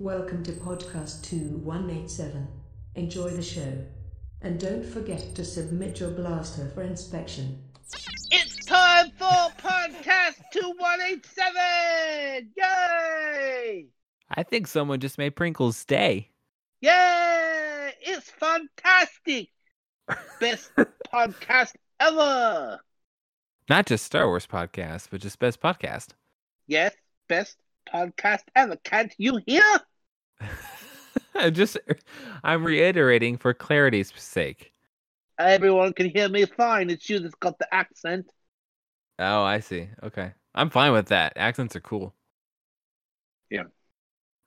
Welcome to podcast 2187. Enjoy the show. And don't forget to submit your blaster for inspection. It's time for podcast 2187! Yay! I think someone just made Pringles day. Yay! It's fantastic! Best podcast ever! Not just Star Wars podcast, but just best podcast. Yes, best podcast ever. Can't you hear? I'm just I'm reiterating for clarity's sake. Everyone can hear me fine. It's you that's got the accent. Oh, I see. Okay. I'm fine with that. Accents are cool. Yeah.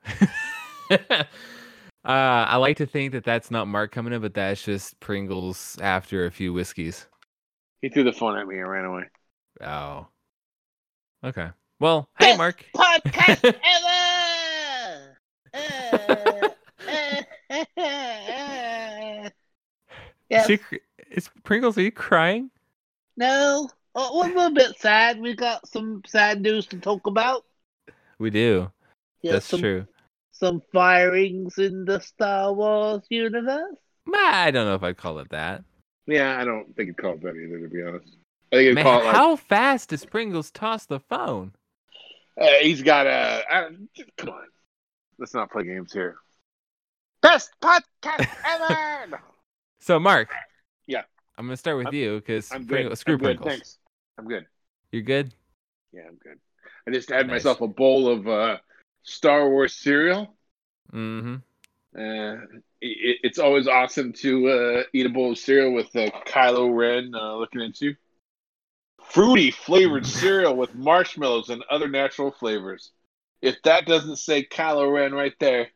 uh, I like to think that that's not Mark coming in, but that's just Pringles after a few whiskeys. He threw the phone at me and ran away. Oh. Okay. Well, hey, Mark. Podcast ever! Uh, uh, uh, yes. She, is Pringles? Are you crying? No, oh, we're a little bit sad. We got some sad news to talk about. We do. Yeah, That's some, true. Some firings in the Star Wars universe. I don't know if I'd call it that. Yeah, I don't think you'd call it that either, to be honest. I think you'd Man, call it like how fast does Pringles toss the phone? uh, he's got a. I, come on, let's not play games here. Best podcast ever. So, Mark. Yeah. I'm gonna start with I'm- you because I'm good. screw I'm good. Pringles. Thanks. I'm good. You're good. Yeah, I'm good. I just had Nice. myself a bowl of uh, Star Wars cereal. Mm-hmm. Uh, it, it's always awesome to uh, eat a bowl of cereal with uh, Kylo Ren uh, looking at you. Fruity flavored cereal with marshmallows and other natural flavors. If that doesn't say Kylo Ren right there,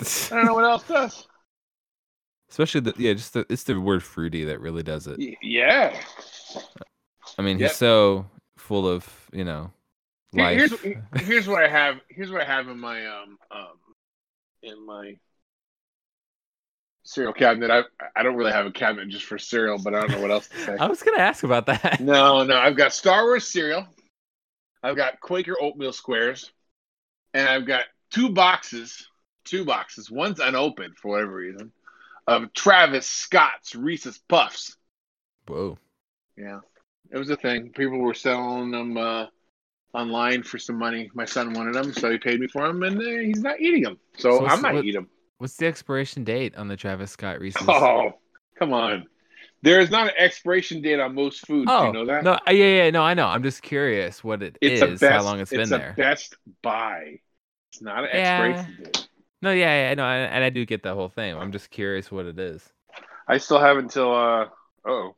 I don't know what else does. Especially the yeah, just the, it's the word fruity that really does it. Yeah. I mean, Yep. he's so full of you know life. Here's here's what I have. Here's what I have in my um um in my cereal cabinet. I I don't really have a cabinet just for cereal, but I don't know what else to say. I was gonna ask about that. No, no, I've got Star Wars cereal. I've got Quaker oatmeal squares, and I've got two boxes, two boxes. One's unopened for whatever reason, of Travis Scott's Reese's Puffs. Whoa. Yeah, it was a thing. People were selling them uh, online for some money. My son wanted them, so he paid me for them, and uh, he's not eating them. So, So I'm not what- eating them. What's the expiration date on the Travis Scott Reese's? Oh, come on. There is not an expiration date on most foods. Oh, you know that? no, yeah, yeah, no, I know. I'm just curious what it it's is, best, how long it's it's been a there. best by. It's not an Yeah. expiration date. No, yeah, yeah, no, and and I do get that whole thing. I'm just curious what it is. I still have until uh oh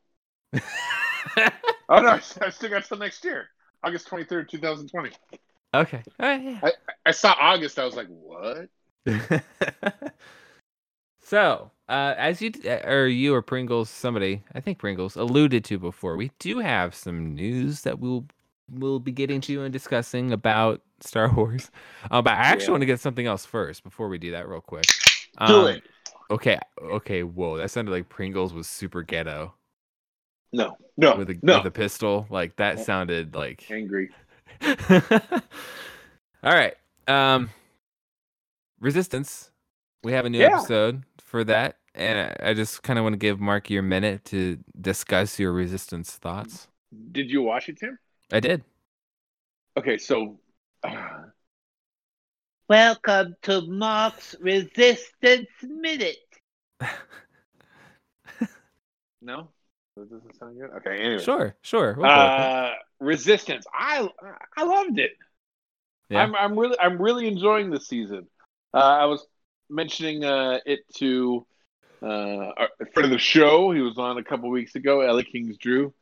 oh no I still got till next year August twenty third two thousand twenty. okay. All right, yeah. I saw August I was like what? so, uh, as you or you or Pringles, somebody, I think Pringles alluded to before, we do have some news that we'll we'll be getting to and discussing about Star Wars. Uh, but I actually Yeah. want to get something else first before we do that, real quick. Do Um, it. Okay, okay. Whoa, that sounded like Pringles was super ghetto No no with a no with a pistol. Like that sounded like. angry. All right. Um Resistance. We have a new Yeah. episode for that. And I I just kind of want to give Mark your minute to discuss your resistance thoughts. Did you watch it Tim? I did. Okay so Welcome to Mark's Resistance Minute. no that doesn't sound good. Okay anyway. Sure, sure. We'll go with it. Uh, Resistance. I I loved it. Yeah. I'm I'm really I'm really enjoying this season. Uh, I was mentioning uh, it to uh, a friend of the show. He was on a couple weeks ago, Ellie Kings Drew,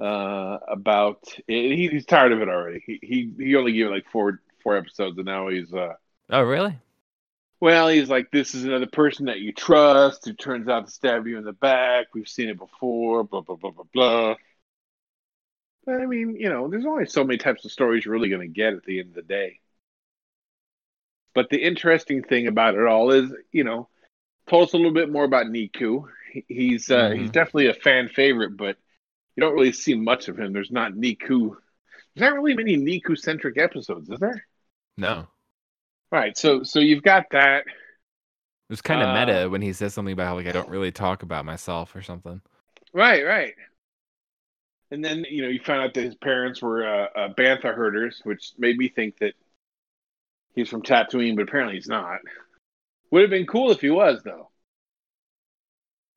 uh, about it. He, he's tired of it already. He, he he only gave it like four four episodes, and now he's uh oh, really? well, he's like this is another person that you trust who turns out to stab you in the back. We've seen it before. Blah blah blah blah blah. But I mean, you know, there's only so many types of stories you're really going to get at the end of the day. But the interesting thing about it all is, you know, told us a little bit more about Neeku. He's uh, Mhm. he's definitely a fan favorite, but you don't really see much of him. There's not Neeku. There's not really many Neeku centric episodes, is there? No. Right. So so you've got that. It was kind of Uh, meta when he says something about how like I don't really talk about myself or something. Right, right. And then you know you found out that his parents were uh, uh, bantha herders, which made me think that he's from Tatooine, but apparently he's not. Would have been cool if he was, though.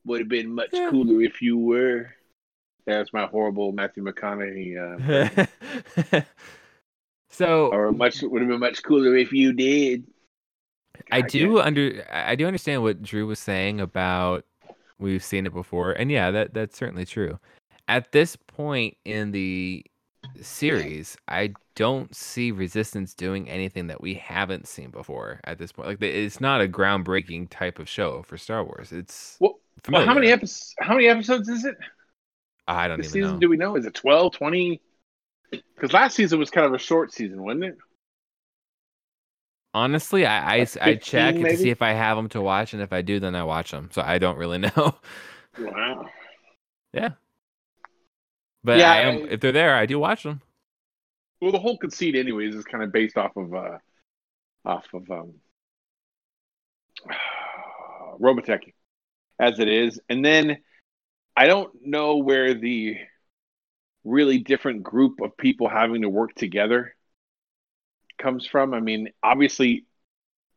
Would have been much Yeah. cooler if you were. That's my horrible Matthew McConaughey. Uh, so or much would have been much cooler if you did. I God, do yeah. under I do understand what Drew was saying about we've seen it before, and yeah, that that's certainly true. At this point in the series, I don't see Resistance doing anything that we haven't seen before. At this point, like it's not a groundbreaking type of show for Star Wars. It's Well, well, how many episodes? How many episodes is it? I don't This even season, know. do we know? Is it 12, 20? Because last season was kind of a short season, wasn't it? Honestly, I I, Like I check 15 to see if I have them to watch, and if I do, then I watch them. So I don't really know. Wow. yeah, but Yeah, I am, I- if they're there, I do watch them. Well, the whole conceit, anyways, is kind of based off of uh, off of um, Robotech, as it is, and then I don't know where the really different group of people having to work together comes from. I mean, obviously,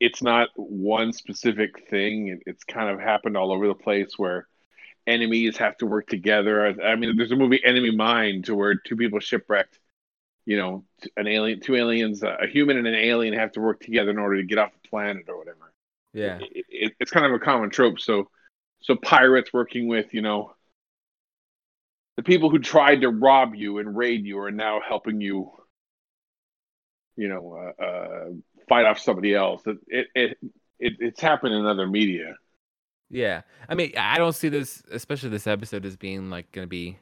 it's not one specific thing. It's kind of happened all over the place where enemies have to work together. I mean, there's a movie Enemy Mine to where two people shipwrecked you know, an alien, two aliens, a human and an alien have to work together in order to get off the planet or whatever. Yeah, It, it, it's kind of a common trope. So, so pirates working with, you know, the people who tried to rob you and raid you are now helping you, you know, uh, uh, fight off somebody else. It, it, it, it it's happened in other media. Yeah, I mean, I don't see this, especially this episode, as being like going to be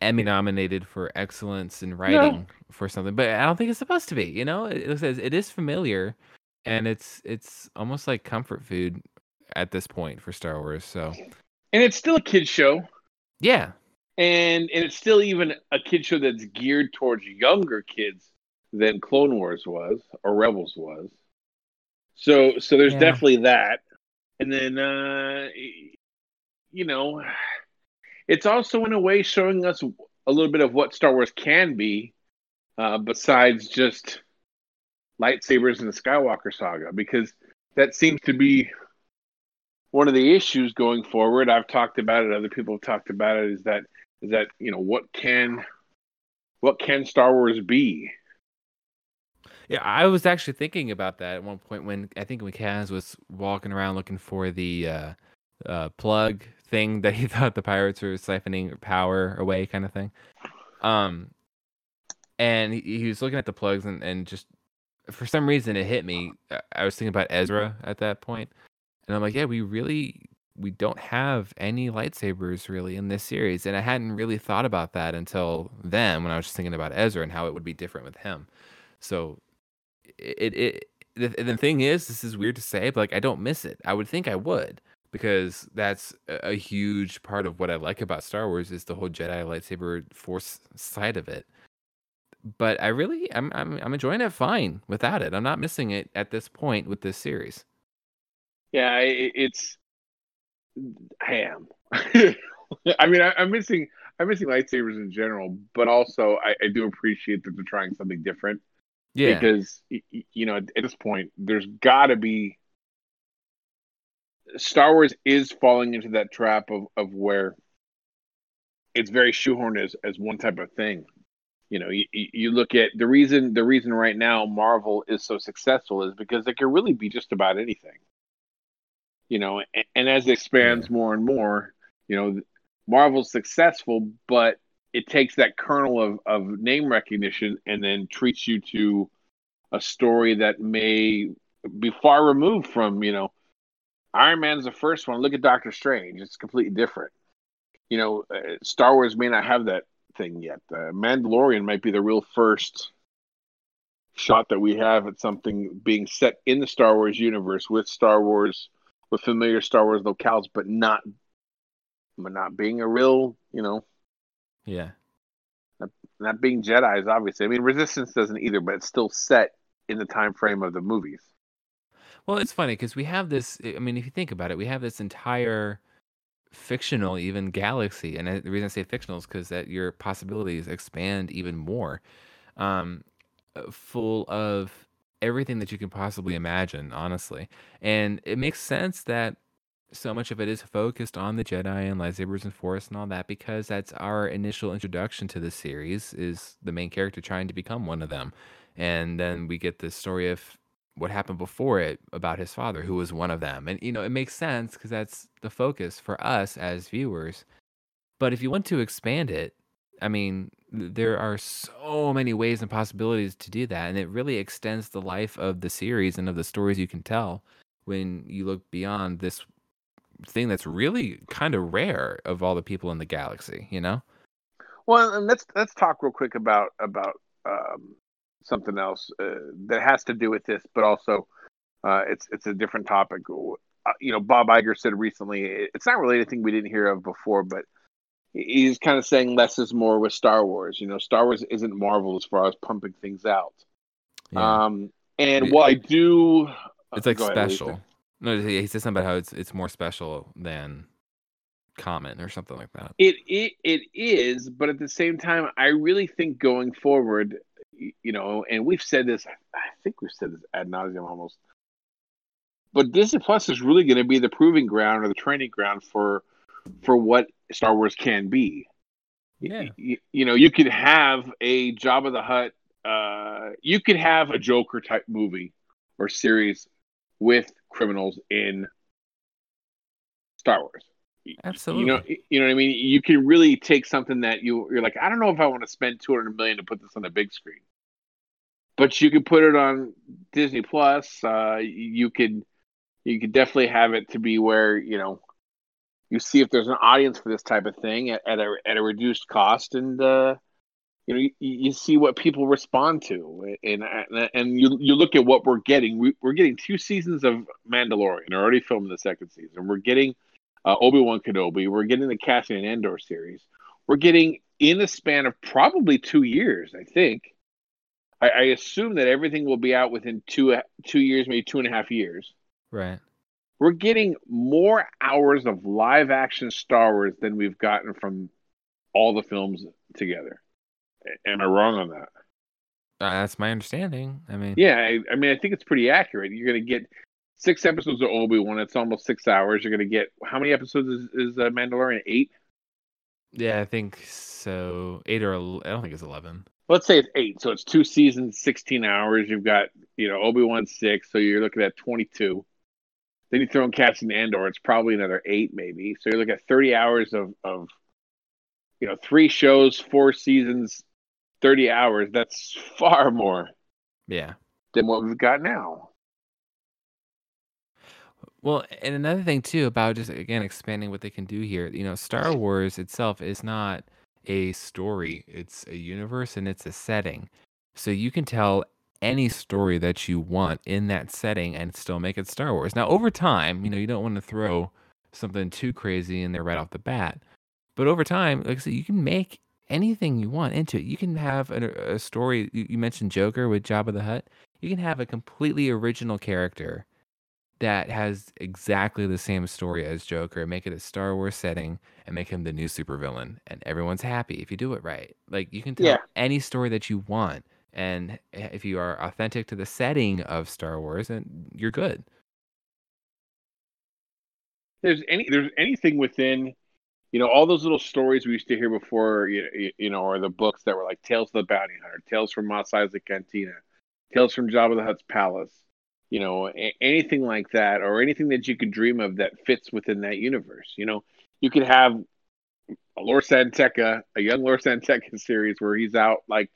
Emmy nominated for excellence in writing for something, but I don't think it's supposed to be. You know, it, it says it is familiar, and it's it's almost like comfort food at this point for Star Wars. So And it's still a kids show. yeah, and and it's still even a kid show that's geared towards younger kids than Clone Wars was or Rebels was. So so there's Yeah. definitely that, and then uh, you know, it's also in a way showing us a little bit of what Star Wars can be, uh, besides just lightsabers and the Skywalker saga, because that seems to be one of the issues going forward. I've talked about it. Other people have talked about it. Is that is that you know what can what can Star Wars be? yeah. I was actually thinking about that at one point when I think when Kaz was walking around looking for the uh, uh, plug thing that he thought the pirates were siphoning power away, kind of thing. Um, and he, he was looking at the plugs and, and just for some reason it hit me. I- I was thinking about Ezra at that point, and I'm like, yeah, we really we don't have any lightsabers really in this series, and I hadn't really thought about that until then when I was just thinking about Ezra and how it would be different with him. So it it, the, the thing is, this is weird to say, but like I don't miss it. I would think I would because that's a huge part of what I like about Star Wars is the whole Jedi lightsaber force side of it. But I really I'm I'm I'm enjoying it fine without it. I'm not missing it at this point with this series. Yeah, it's I am. I mean, I, I'm missing I'm missing lightsabers in general, but also I, I do appreciate that they're trying something different. Yeah. because you know at this point there's got to be Star Wars is falling into that trap of of where it's very shoehorned as as one type of thing. You know, you, you you look at the reason the reason right now Marvel is so successful is because it can really be just about anything. You know, and, and as it expands more and more, you know, Marvel's successful, but it takes that kernel of, of name recognition and then treats you to a story that may be far removed from, you know, Iron Man's the first one. Look at Doctor Strange; it's completely different. You know, uh, Star Wars may not have that thing yet. Uh, Mandalorian might be the real first shot that we have at something being set in the Star Wars universe with Star Wars, with familiar Star Wars locales, but not, but not being a real, you know, yeah. not being Jedi's. Obviously, I mean, Resistance doesn't either, but it's still set in the time frame of the movies. Well, it's funny because we have this. I mean, if you think about it, we have this entire fictional, even galaxy, and the reason I say fictional is because that your possibilities expand even more, um, uh, full of everything that you can possibly imagine, honestly. And it makes sense that so much of it is focused on the Jedi and lightsabers and Force and all that because that's our initial introduction to the series is the main character trying to become one of them. And then we get the story of what happened before it about his father who was one of them. And you know, it makes sense because that's the focus for us as viewers. But if you want to expand it, I mean, there are so many ways and possibilities to do that, and it really extends the life of the series and of the stories you can tell when you look beyond this thing that's really kind of rare of all the people in the galaxy, you know? Well, and let's let's talk real quick about about um, something else uh, that has to do with this, but also uh, it's it's a different topic. Uh, you know, Bob Iger said recently it's not really anything we didn't hear of before, but he's kind of saying less is more with Star Wars. You know, Star Wars isn't Marvel as far as pumping things out. Yeah. Um, and It- while I do, it's like go ahead, what do you special. No, he says something about how it's it's more special than common or something like that. It, it it is, but at the same time, I really think going forward, you know, and we've said this. I think we've said this ad nauseum almost. But Disney Plus is really going to be the proving ground or the training ground for for what Star Wars can be. Yeah. y- you know, you could have a Jabba the Hutt. Uh, you could have a Joker type movie or series with criminals in Star Wars. Absolutely. You know, you know what I mean. You can really take something that you you're like, I don't know if I want to spend two hundred million to put this on a big screen, but you could put it on Disney Plus. Uh, you could you could definitely have it to be where you know you see if there's an audience for this type of thing at, at a at a reduced cost, and uh, you know you, you see what people respond to, and and, you you look at what we're getting. We, we're getting two seasons of Mandalorian, already filming the second season. We're getting uh, Obi Wan Kenobi. We're getting the Cassian Andor series. We're getting in a span of probably two years, I think. I, I assume that everything will be out within two two years, maybe two and a half years. Right. We're getting more hours of live action Star Wars than we've gotten from all the films together. Am I wrong on that? Uh, that's my understanding. I mean, Yeah, I, I mean, I think it's pretty accurate. You're going to get six episodes of Obi Wan. It's almost six hours. You're going to get how many episodes is, is uh, Mandalorian? Eight. yeah, I think so. Eight or I don't think it's eleven. Let's say it's eight. So it's two seasons, sixteen hours. You've got you know Obi Wan six, so you're looking at twenty two. Then you throw in Cassian Andor, it's probably another eight, maybe. So you're looking at thirty hours of of you know three shows, four seasons, thirty hours. That's far more Yeah. than what we've got now. Well, and another thing too about just again expanding what they can do here, you know, Star Wars itself is not a story, it's a universe and it's a setting. So you can tell any story that you want in that setting and still make it Star Wars. Now, over time, you know, you don't want to throw something too crazy in there right off the bat. But over time, like I said, you can make anything you want into it. You can have a, a story. You, you mentioned Joker with Jabba the Hutt. You can have a completely original character that has exactly the same story as Joker, and make it a Star Wars setting, and make him the new supervillain, and everyone's happy if you do it right. Like you can tell Yeah. any story that you want, and if you are authentic to the setting of Star Wars, then you're good. there's any there's anything within you know all those little stories we used to hear before you, you know or the books that were like tales of the bounty hunter tales from Mos Eisley Cantina tales from Jabba the Hutt's palace you know anything like that or anything that you could dream of that fits within that universe you know you could have a Lor San Tekka a young Lor San Tekka series where he's out like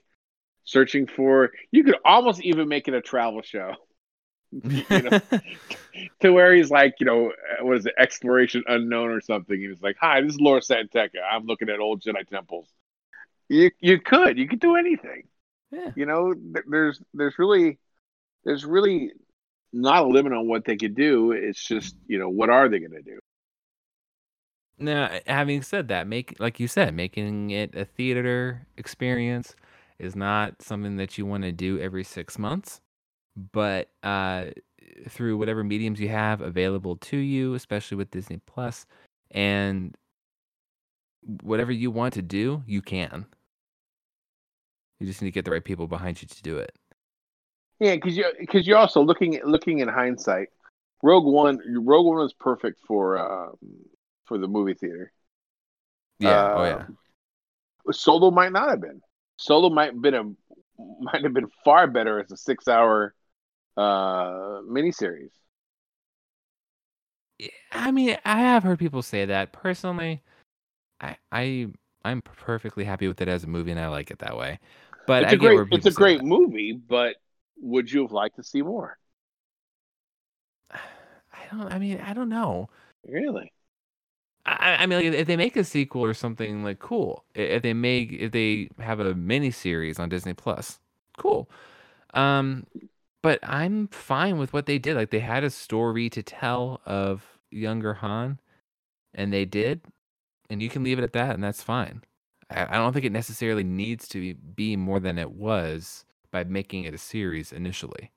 searching for you could almost even make it a travel show you know to where he's like, you know, what is it, exploration unknown or something? And he's like, "Hi, this is Lor San Tekka. I'm looking at old Jedi temples." You you could you could do anything. yeah. You know, th- there's there's really there's really not a limit on what they could do. It's just you know what are they going to do? Now, having said that, make like you said, making it a theater experience is not something that you want to do every six months. But uh, through whatever mediums you have available to you, especially with Disney Plus, and whatever you want to do, you can. You just need to get the right people behind you to do it. Yeah, because you because you're also looking at looking in hindsight. Rogue One, Rogue One was perfect for um, for the movie theater. Yeah. oh yeah. Um, Solo might not have been. Solo might have been a might have been far better as a six hour uh miniseries. I mean, I have heard people say that. Personally, I I I'm perfectly happy with it as a movie, and I like it that way. But it's I a get great it's a great that. movie, but would you have liked to see more? I don't. I mean, I don't know. Really? I, I mean, like, if they make a sequel or something, like cool. If they make, if they have a mini series on Disney Plus, cool. Um, but I'm fine with what they did. Like they had a story to tell of younger Han, and they did, and you can leave it at that, and that's fine. I, I don't think it necessarily needs to be, be more than it was by making it a series initially.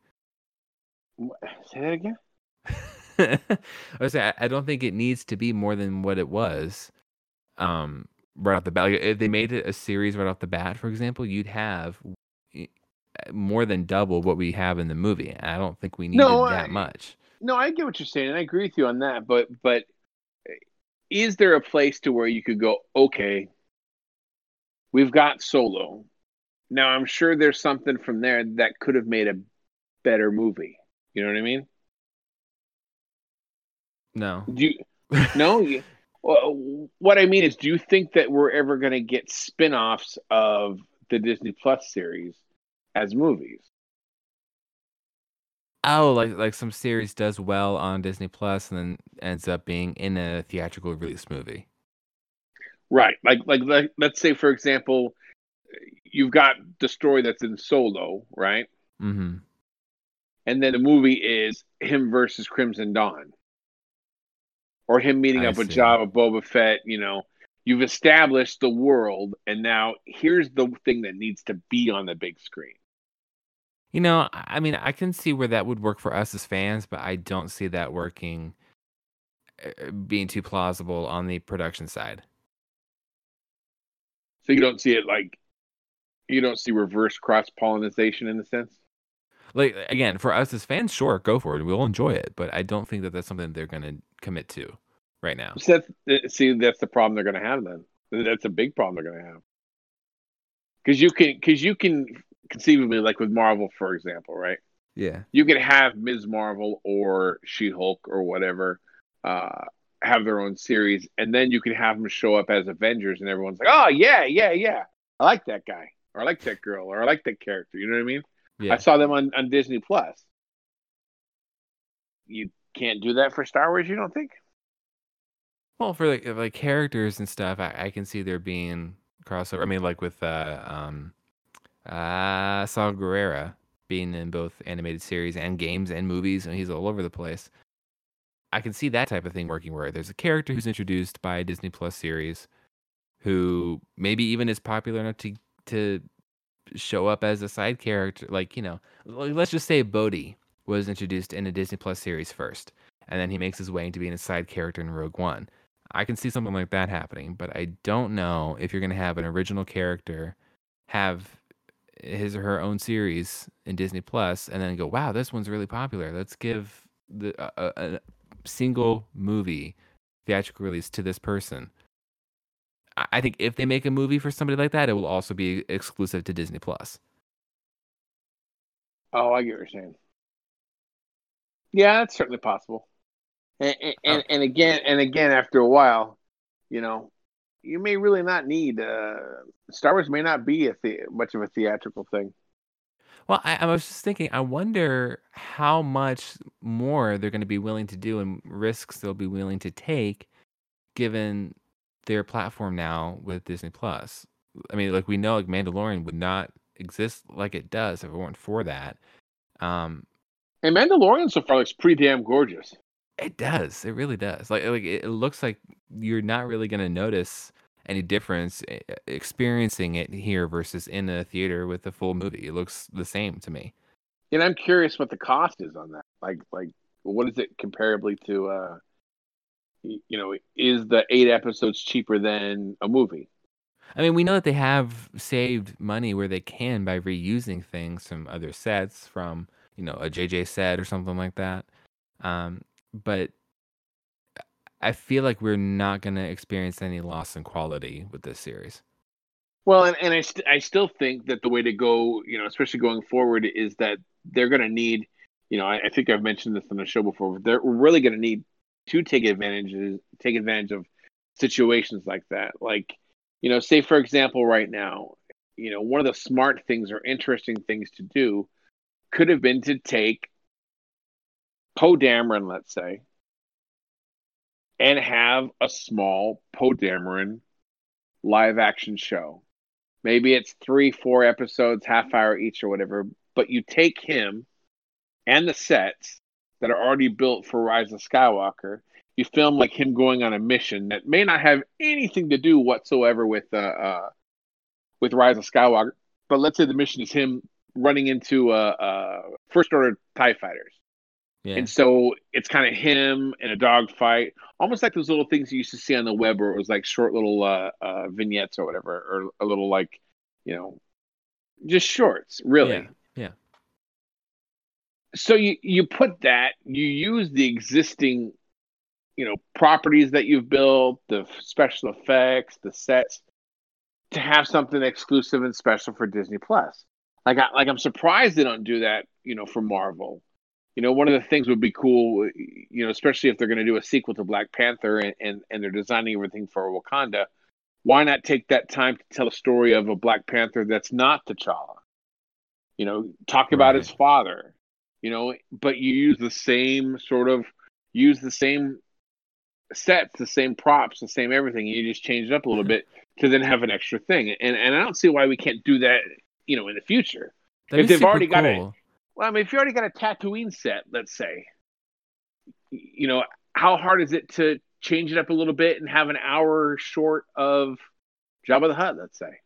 Say that again? I say I don't think it needs to be more than what it was. Um, right off the bat, like, if they made it a series right off the bat, for example, you'd have more than double what we have in the movie. I don't think we needed No, that I- much. No, I get what you're saying, and I agree with you on that. But but is there a place to where you could go? Okay, we've got Solo. Now I'm sure there's something from there that could have made a better movie. You know what I mean? No, Do you, no? You, well, what I mean is, do you think that we're ever going to get spin-offs of the Disney Plus series as movies? oh, like like some series does well on Disney Plus and then ends up being in a theatrical release movie. Right. Like, like, like, let's say, for example, you've got the story that's in Solo, right? Mm-hmm. And then the movie is him versus Crimson Dawn, or him meeting I up with. Jabba, Boba Fett. You know, you've established the world, and now here's the thing that needs to be on the big screen. You know, I mean, I can see where that would work for us as fans, but I don't see that working, uh, being too plausible on the production side. So you don't see it like you don't see reverse cross pollination in a sense. Like again, for us as fans, sure, go for it. We'll enjoy it, but I don't think that that's something they're going to commit to right now. So that's, see, that's the problem they're going to have then. That's a big problem they're going to have. Because you can, because you can conceivably, like with Marvel, for example, right? Yeah. You could have Ms. Marvel or She Hulk or whatever uh, have their own series, and then you can have them show up as Avengers, and everyone's like, "Oh yeah, yeah, yeah, I like that guy, or I like that girl, or I like that character." You know what I mean? Yeah. I saw them on, on Disney Plus. You can't do that for Star Wars, you don't think? Well, for like like characters and stuff, I, I can see there being crossover. I mean, like with uh, um, uh, Saw Gerrera being in both animated series and games and movies, and he's all over the place. I can see that type of thing working where there's a character who's introduced by a Disney Plus series, who maybe even is popular enough to to show up as a side character. Like you know, let's just say Bodhi was introduced in a Disney Plus series first, and then he makes his way into being a side character in Rogue One. I can see something like that happening, but I don't know if you're going to have an original character have his or her own series in Disney Plus and then go, "Wow, this one's really popular. Let's give the a, a, a single movie theatrical release to this person." I think if they make a movie for somebody like that, it will also be exclusive to Disney Plus. Oh, I get what you're saying. Yeah, that's certainly possible. And and, and, and again and again after a while, you know, you may really not need uh Star Wars may not be a the- much of a theatrical thing. Well, I, I was just thinking, I wonder how much more they're going to be willing to do and risks they'll be willing to take given their platform now with Disney Plus. I mean, like we know like Mandalorian would not exist like it does if it weren't for that. Um And Mandalorian so far looks pretty damn gorgeous. it does. It really does. Like like it, looks like you're not really going to notice any difference eh, experiencing it here versus in a theater with a full movie. It looks the same to me. And I'm curious what the cost is on that. Like like what is it comparably to? uh You know, is the eight episodes cheaper than a movie? I mean, we know that they have saved money where they can by reusing things from other sets, from you know a JJ set or something like that. Um, but I feel like we're not going to experience any loss in quality with this series. Well, and, and I, st- I still think that the way to go, you know, especially going forward, is that they're going to need, you know, I, I think I've mentioned this on the show before. But they're really going to need to take advantages, take advantage of situations like that. Like, you know, say for example, right now, you know, one of the smart things or interesting things to do could have been to take Poe Dameron, let's say, and have a small Poe Dameron live action show. Maybe it's three, four episodes, half hour each or whatever, but you take him and the sets that are already built for Rise of Skywalker. You film like him going on a mission that may not have anything to do whatsoever with uh, uh with Rise of Skywalker, but let's say the mission is him running into uh, uh first order Tie fighters. Yeah, And so it's kind of him in a dogfight, almost like those little things you used to see on the web where it was like short little uh, uh, vignettes or whatever, or a little like, you know, just shorts, really. Yeah. So you, you put that, you use the existing, you know, properties that you've built, the special effects, the sets, to have something exclusive and special for Disney Plus. Like, I, like I'm surprised they don't do that, you know, for Marvel you know, one of the things would be cool, you know, especially if they're going to do a sequel to Black Panther and, and, and they're designing everything for Wakanda. Why not take that time to tell a story of a Black Panther that's not T'Challa? You know, talk about his father, you know, but you use the same sort of, use the same sets, the same props, the same everything. You just change it up a little mm-hmm. bit to then have an extra thing. And, and I don't see why we can't do that, you know, in the future. That'd if they've already got it- Well, I mean, if you already got a Tatooine set, let's say, you know, how hard is it to change it up a little bit and have an hour short of Jabba the Hutt, let's say?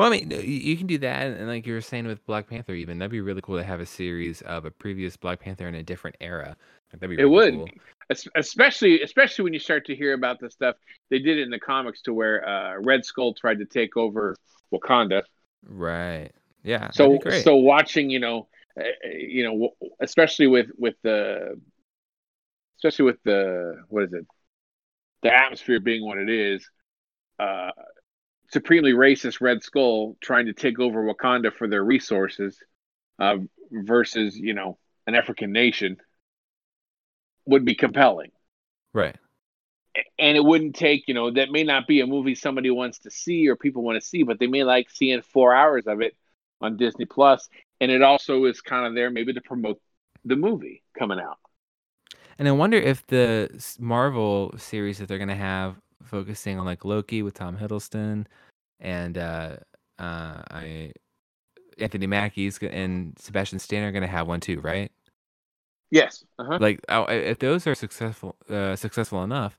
Well, I mean, you can do that, and like you were saying with Black Panther, even that'd be really cool to have a series of a previous Black Panther in a different era. Like, that'd be It really would. cool. Es- Especially, especially when you start to hear about the stuff they did it in the comics to where uh, Red Skull tried to take over Wakanda. Right. Yeah. So, so watching, you know, uh, you know, especially with with the, especially with the what is it, the atmosphere being what it is, uh, supremely racist Red Skull trying to take over Wakanda for their resources, uh, versus you know an African nation, would be compelling. right. And it wouldn't take, you know, that may not be a movie somebody wants to see or people want to see, but they may like seeing four hours of it on Disney Plus, and it also is kind of there maybe to promote the movie coming out. And I wonder if the Marvel series that they're gonna have focusing on like Loki with Tom Hiddleston and uh, uh, I Anthony Mackie's and Sebastian Stan are gonna have one too, right? Yes. Uh-huh. Like, oh, i- if those are successful, uh, successful enough,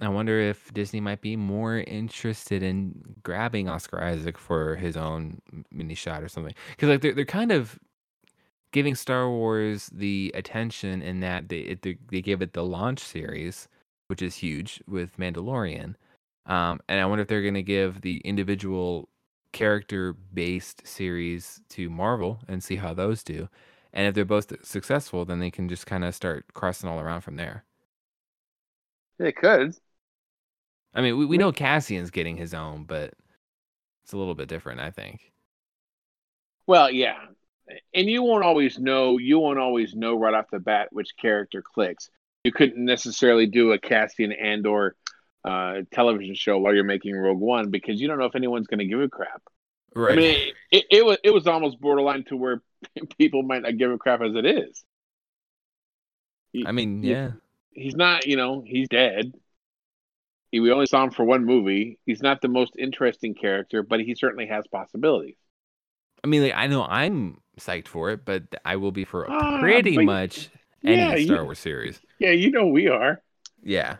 I wonder if Disney might be more interested in grabbing Oscar Isaac for his own mini shot or something. Because like they're they're kind of giving Star Wars the attention in that they it, they, they give it the launch series, which is huge with Mandalorian. Um, and I wonder if they're going to give the individual character based series to Marvel and see how those do. And if they're both successful, then they can just kind of start crossing all around from there. They could. I mean, we, we know Cassian's getting his own, but it's a little bit different, I think. Well, yeah. And you won't always know. You won't always know right off the bat which character clicks. You couldn't necessarily do a Cassian Andor uh, television show while you're making Rogue One because you don't know if anyone's going to give a crap. Right. I mean, it, it was it was almost borderline to where people might not give a crap as it is. He- I mean, he- yeah. he's not. You know, he's dead. He, we only saw him for one movie. He's not the most interesting character, but he certainly has possibilities. I mean, like, I know I'm psyched for it, but I will be for Ah, pretty much any Yeah, Star you- Wars series. Yeah, you know we are. Yeah.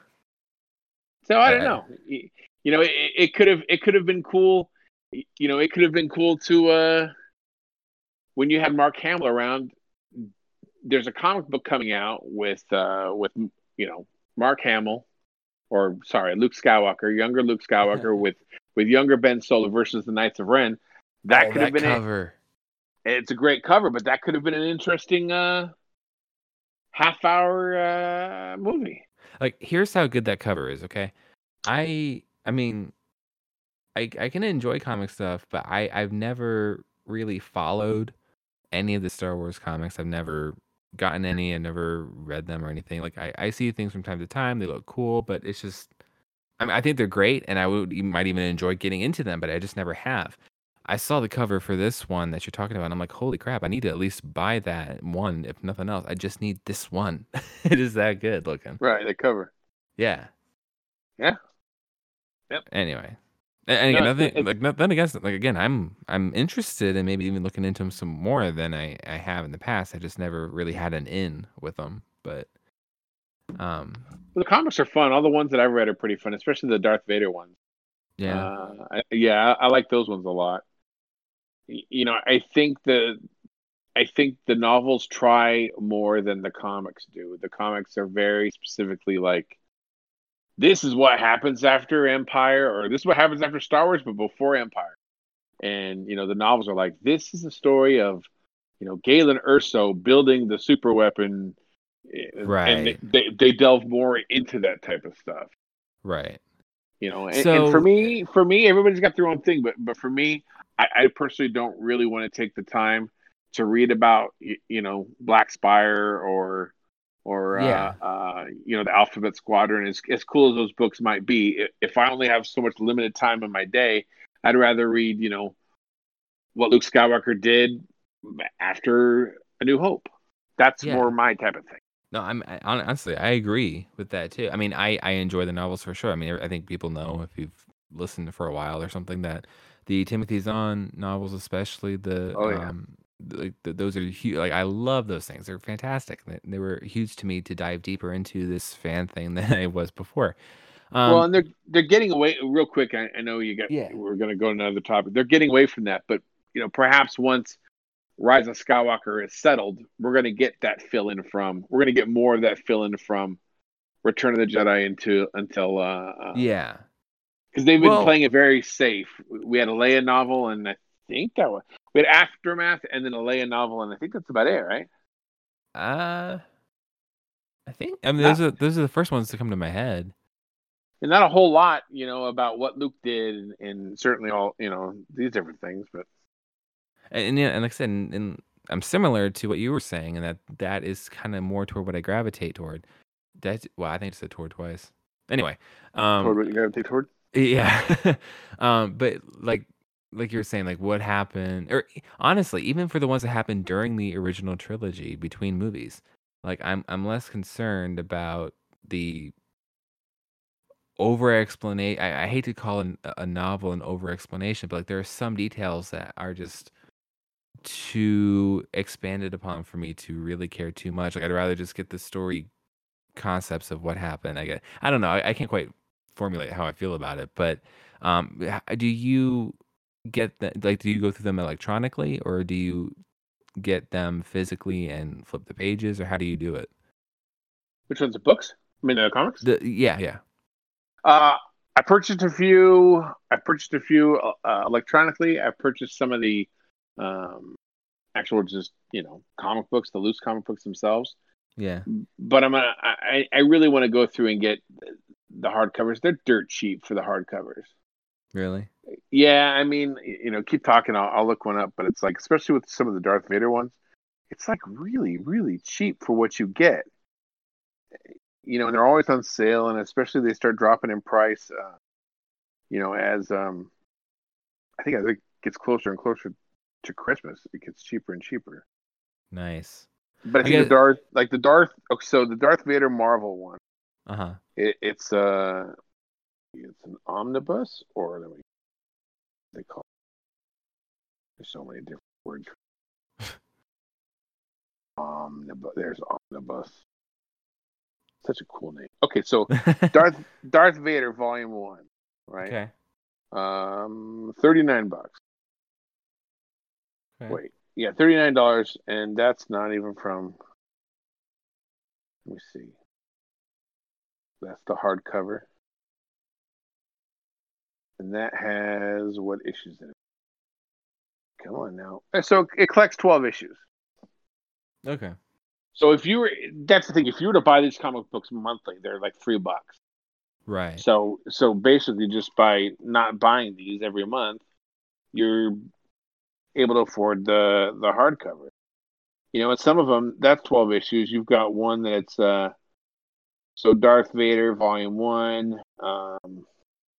So I don't I- know. You know, it, could have it could have been cool. You know, it could have been cool to uh when you had Mark Hamill around there's a comic book coming out with uh, with you know Mark Hamill, or sorry, Luke Skywalker, younger Luke Skywalker with with younger Ben Solo versus the Knights of Ren. That Oh, could have been cover. It's a great cover, but that could have been an interesting uh, half hour uh, movie. Like, here's how good that cover is. Okay, I I mean, I I can enjoy comic stuff, but I I've never really followed any of the Star Wars comics. I've never gotten any. I've never read them or anything. Like, I I see things from time to time. They look cool, but it's just. I mean, I think they're great, and I would might even enjoy getting into them, but I just never have. I saw the cover for this one that you're talking about. And I'm like, holy crap! I need to at least buy that one, if nothing else. I just need this one. it is that good looking. Right, the cover. Yeah. Yeah. Yep. Anyway, and, again, No, nothing it- like nothing against. Like again, I'm I'm interested in maybe even looking into them some more than I I have in the past. I just never really had an in with them, but um, Well, the comics are fun. All the ones that I've read are pretty fun, especially the Darth Vader ones. yeah, Uh, I, yeah, I, I like those ones a lot. Y- You know, I think the I think the novels try more than the comics do. The comics are very specifically like this is what happens after Empire or this is what happens after Star Wars but before Empire. And you know, the novels are like this is a story of you know, Galen Erso building the super weapon right. and Right. they, they delve more into that type of stuff right. you know and, So- and for me for me everybody's got their own thing but but for me i, I personally don't really want to take the time to read about y- you know black spire or or Yeah. uh, uh you know the alphabet squadron as, as cool as those books might be if i only have so much limited time in my day i'd rather read you know what luke skywalker did after a new hope that's Yeah. more my type of thing No, I'm I, honestly I agree with that too. I mean, I I enjoy the novels for sure. I mean, I think people know if you've listened for a while or something that the Timothy Zahn novels, especially the Oh, yeah. um, like the, those are huge. Like I love those things. They're fantastic. They, they were huge to me to dive deeper into this fan thing than I was before. Um, well, and they're they're getting away real quick. I, I know you got. Yeah. We're going to go to another topic. They're getting away from that, but you know, perhaps once Rise of Skywalker is settled, we're going to get that fill in from. We're going to get more of that fill in from Return of the Jedi into until uh, uh yeah, because they've been Well- playing it very safe. We had a Leia novel, and I think that was we had Aftermath, and then a Leia novel, and I think that's about it, right? uh, I think I mean Not- those are those are the first ones to come to my head. And not a whole lot, you know, about what Luke did, and, and certainly all you know these different things, but. And, and yeah, and like I said, and, and I'm similar to what you were saying, and that that is kind of more toward what I gravitate toward. That well, I think I said toward twice. Anyway, um, toward what you gravitate toward? Yeah, um, but like like you were saying, like what happened, or honestly, even for the ones that happened during the original trilogy between movies, like I'm I'm less concerned about the over explanation. I, I hate to call an, a novel an over explanation, but like there are some details that are just too expanded upon for me to really care too much. Like I'd rather just get the story concepts of what happened. I get I don't know. I, I can't quite formulate how I feel about it, but um do you get that like do you go through them electronically or do you get them physically and flip the pages or how do you do it? Which ones? The books? I mean, the comics? The yeah, yeah. Uh, I purchased a few. I purchased a few uh, electronically. I purchased some of the um, actual, just you know, comic books, the loose comic books themselves. Yeah. But I'm gonna. I, I really want to go through and get the hardcovers. They're dirt cheap for the hardcovers. Really? Yeah, I mean, you know, keep talking. I'll, I'll look one up. But it's like, especially with some of the Darth Vader ones, it's like really, really cheap for what you get. You know, and they're always on sale, and especially they start dropping in price. Uh, you know, as um, I think as it gets closer and closer to Christmas, it gets cheaper and cheaper. Nice. But I I think the Darth, like the Darth, oh, so the Darth Vader Marvel one, Uh-huh. it, it's uh, it's an omnibus, or let me, they call. There's so many different words. omnibus. There's omnibus. Such a cool name. Okay, so Darth Darth Vader Volume One, right? Okay. Um, thirty nine bucks. okay. Wait, yeah, thirty nine dollars, and that's not even from. Let me see. That's the hardcover. And that has what issues in it? Come on now. So it collects 12 issues. Okay. So if you were, that's the thing. If you were to buy these comic books monthly, they're like three bucks. Right. So so basically, just by not buying these every month, you're able to afford the the hardcover. You know, and some of them that's twelve issues. You've got one that's uh, so Darth Vader Volume One. Um,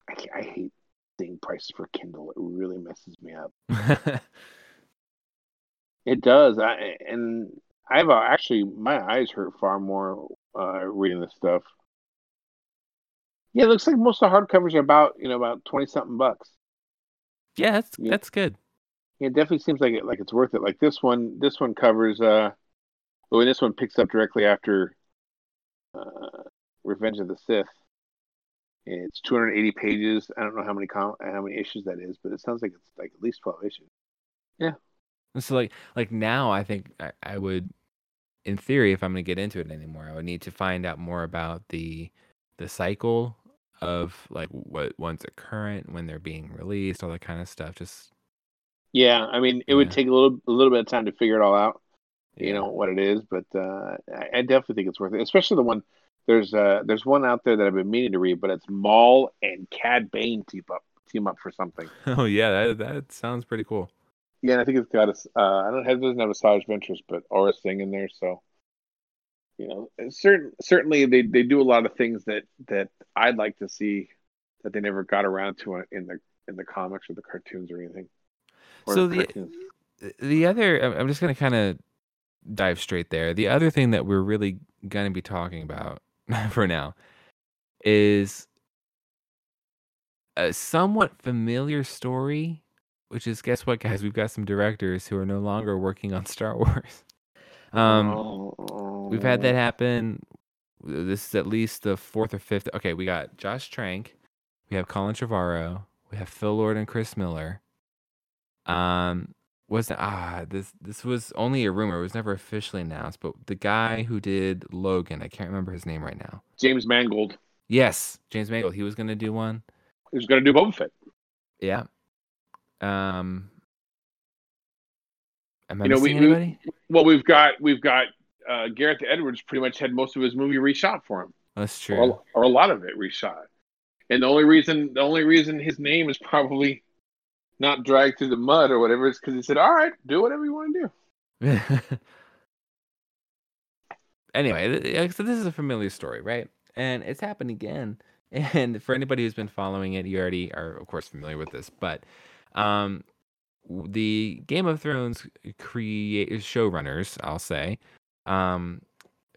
I I hate seeing prices for Kindle. It really messes me up. It does. I and I've uh, actually my eyes hurt far more uh, reading this stuff. Yeah, it looks like most of the hardcovers are about you know about twenty something bucks. yeah, that's Yeah. that's good. Yeah, it definitely seems like it like it's worth it. Like this one, this one covers. uh Oh, and this one picks up directly after uh, Revenge of the Sith. It's 280 pages. I don't know how many com- how many issues that is, but it sounds like it's like at least 12 issues. And So like like now I think I, I would in theory if I'm going to get into it anymore I would need to find out more about the the cycle of like what ones are current when they're being released all that kind of stuff just Yeah, I mean, it would take a little a little bit of time to figure it all out. You know what it is, but uh, I, I definitely think it's worth it. Especially the one there's uh there's one out there that I've been meaning to read, but it's Maul and Cad Bane team up team up for something. oh yeah that that sounds pretty cool Yeah, and I think it's got a uh, I don't it doesn't have a Savage Ventures, but Aurra Sing in there, so you know, certain certainly they they do a lot of things that that I'd like to see that they never got around to in the in the comics or the cartoons or anything. Or So the- cartoons. the other I'm I'm just going to kind of dive straight there. The other thing that we're really going to be talking about for now is a somewhat familiar story, which is guess what, guys? We've got some directors who are no longer working on Star Wars. Um, Oh, we've had that happen. This is at least the fourth or fifth. Okay, we got Josh Trank, we have Colin Trevorrow, we have Phil Lord and Chris Miller. Um, was ah this this was only a rumor. It was never officially announced. But the guy who did Logan, I can't remember his name right now. James Mangold Yes, James Mangold. He was gonna do one. He was going to do Boba Fett. Yeah. Um. Am I You know, we- we- Well, we've got we've got uh, Gareth Edwards pretty much had most of his movie reshot for him, That's true. or, or a lot of it reshot. And the only reason the only reason his name is probably not dragged through the mud or whatever is because he said, "All right, do whatever you want to do." anyway, said, this is a familiar story, right? And it's happened again. And for anybody who's been following it, you already are, of course, familiar with this. But um, the Game of Thrones create showrunners, I'll say, um,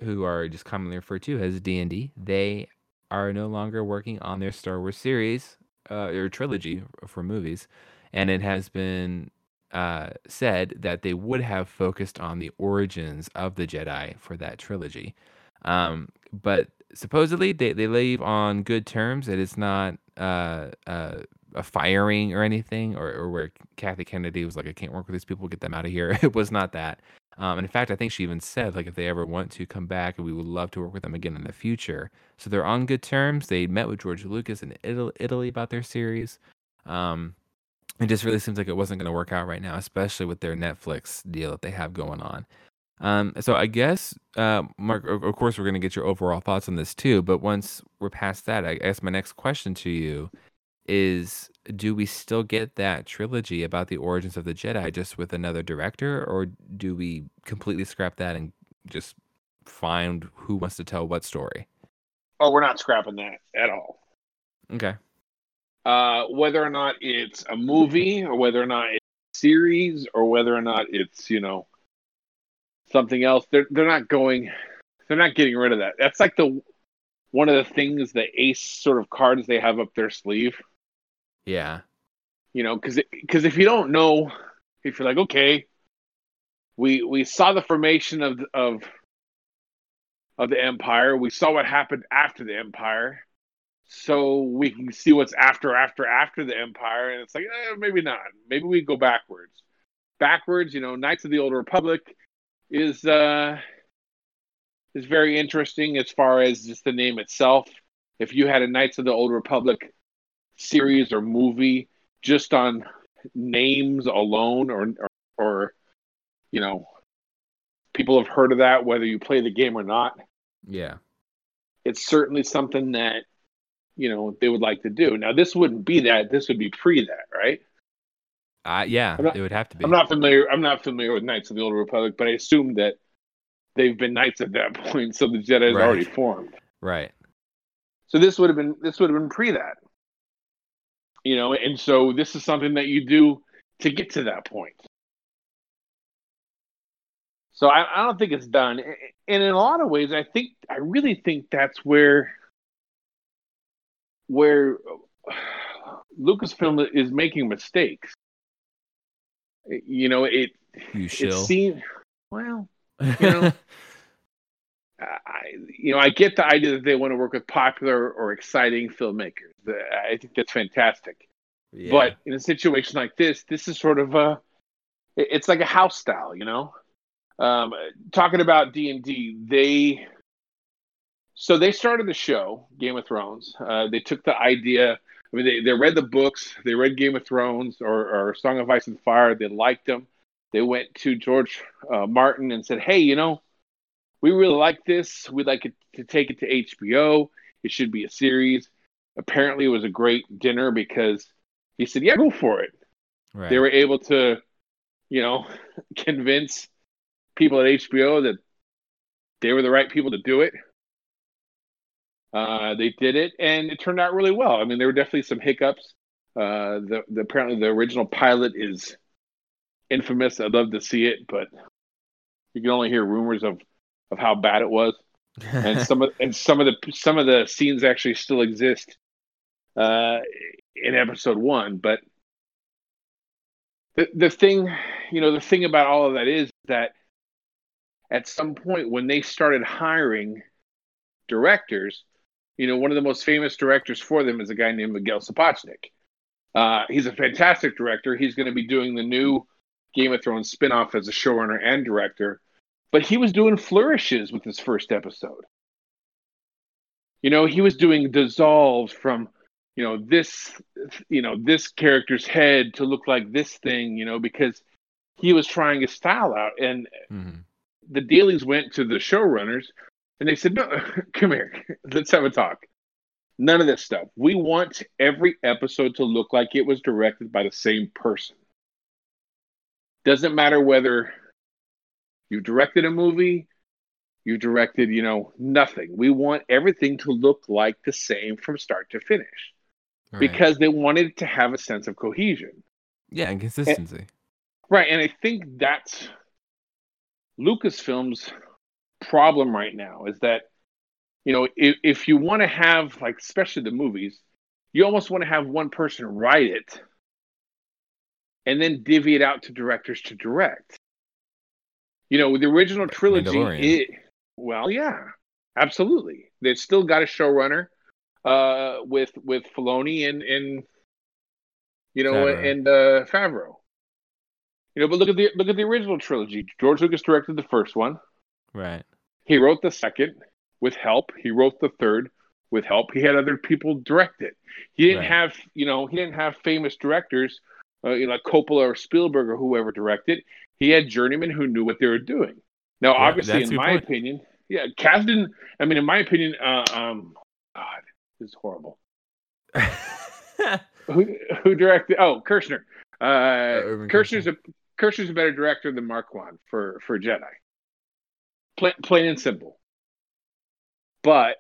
who are just commonly referred to as D and D, they are no longer working on their Star Wars series uh, or trilogy for movies, and it has been uh, said that they would have focused on the origins of the Jedi for that trilogy. Um, but supposedly they, they leave on good terms. That it's not uh, uh, a firing or anything, or, or where Kathy Kennedy was like, I can't work with these people, get them out of here. It was not that. Um, and in fact, I think she even said, like, if they ever want to come back, we would love to work with them again in the future. So they're on good terms. They met with George Lucas in Italy, about their series. Um, it just really seems like it wasn't going to work out right now, especially with their Netflix deal that they have going on. Um, so I guess, uh, Mark, of of course, we're going to get your overall thoughts on this too. But once we're past that, I guess my next question to you is: Do we still get that trilogy about the origins of the Jedi just with another director, or do we completely scrap that and just find who wants to tell what story? Oh, we're not scrapping that at all. Okay. Uh, whether or not it's a movie, or whether or not it's a series, or whether or not it's you know something else, they're they're not going. They're not getting rid of that. That's like the one of the things the ace sort of cards they have up their sleeve. Yeah. you know because because if you don't know if you're like okay we we saw the formation of of of the empire we saw what happened after the empire so we can see what's after after after the empire and it's like eh, maybe not maybe we go backwards backwards you know knights of the old republic is uh is very interesting as far as just the name itself. If you had a Knights of the Old Republic series or movie just on names alone, or or, or you know, people have heard of that whether you play the game or not. Yeah. It's certainly something that you know they would like to do. Now, this wouldn't be that. This would be pre that, right? Uh, yeah, not- it would have to be. I'm not familiar. I'm not familiar with Knights of the Old Republic, but I assume that they've been knights at that point, so the Jedi has Right. already formed. Right. So this would have been this would have been pre that, you know, and so this is something that you do to get to that point. So I, I don't think it's done, and in a lot of ways, I think I really think that's where where Lucasfilm is making mistakes. You know, it You it seems well. you know, I, you know, I get the idea that they want to work with popular or exciting filmmakers. I think that's fantastic. yeah. But in a situation like this, this is sort of a, it's like a house style, you know. Um, talking about D and D, they, so they started the show Game of Thrones. Uh, they took the idea. I mean, they, they read the books, they read Game of Thrones or, or Song of Ice and Fire. They liked them. They went to George uh, Martin and said, "Hey, you know, we really like this. We'd like it to take it to HBO. It should be a series." Apparently, it was a great dinner because he said, "Yeah, go for it." right. They were able to, you know, convince people at HBO that they were the right people to do it. Uh, they did it, and it turned out really well. I mean, there were definitely some hiccups. Uh, the, the apparently the original pilot is infamous. I'd love to see it, but you can only hear rumors of of how bad it was and some of and some of the some of the scenes actually still exist uh, in episode one. But the the thing, you know, the thing about all of that is that at some point when they started hiring directors, you know, one of the most famous directors for them is a guy named Miguel Sapochnik. Uh, he's a fantastic director. He's going to be doing the new Game of Thrones spinoff as a showrunner and director but he was doing flourishes with his first episode. You know, he was doing dissolves from, you know, this, you know, this character's head to look like this thing, you know, because he was trying his style out. And Mhm. the dailies went to the showrunners and they said, no, come here, let's have a talk. None of this stuff. We want every episode to look like it was directed by the same person. Doesn't matter whether you directed a movie, you directed, you know, nothing. We want everything to look like the same from start to finish Right. because they wanted to have a sense of cohesion. yeah, and consistency. Right. And I think that's Lucasfilm's problem right now is that, you know, if, if you want to have, like, especially the movies, you almost want to have one person write it and then divvy it out to directors to direct. You know, with the original trilogy, it, well, yeah, absolutely. They've still got a showrunner uh, with with Filoni and and you know Favreau. and uh, Favreau. You know, but look at the look at the original trilogy. George Lucas directed the first one. Right. He wrote the second with help. He wrote the third with help. He had other people direct it. He didn't Right. have, you know, he didn't have famous directors, uh, you know, like Coppola or Spielberg or whoever directed. He had journeymen who knew what they were doing. Now, Yeah, obviously, in my point. opinion, yeah, Kasdan. I mean, in my opinion, uh, um, God, this is horrible. Who who directed? Oh, Kershner. Uh, Irvin Kershner's a Kershner's a better director than Marquand for for Jedi. Plain, plain and simple. But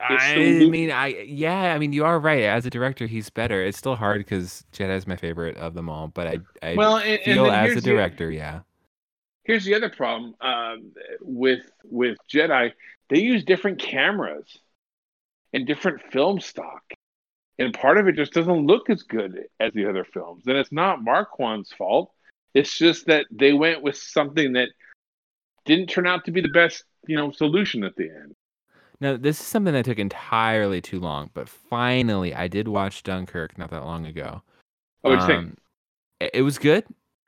I mean, I yeah, I mean, you are right. As a director, he's better. It's still hard because Jedi is my favorite of them all. But I, I well, and, and feel then as a the- director, yeah, here's the other problem um, with with Jedi. They use different cameras and different film stock, and part of it just doesn't look as good as the other films. And it's not Marquand's fault. It's just that they went with something that didn't turn out to be the best, you know, solution at the end. Now, this is something that took entirely too long, but finally, I did watch Dunkirk not that long ago. Oh, what do you think? Um, it- It was good.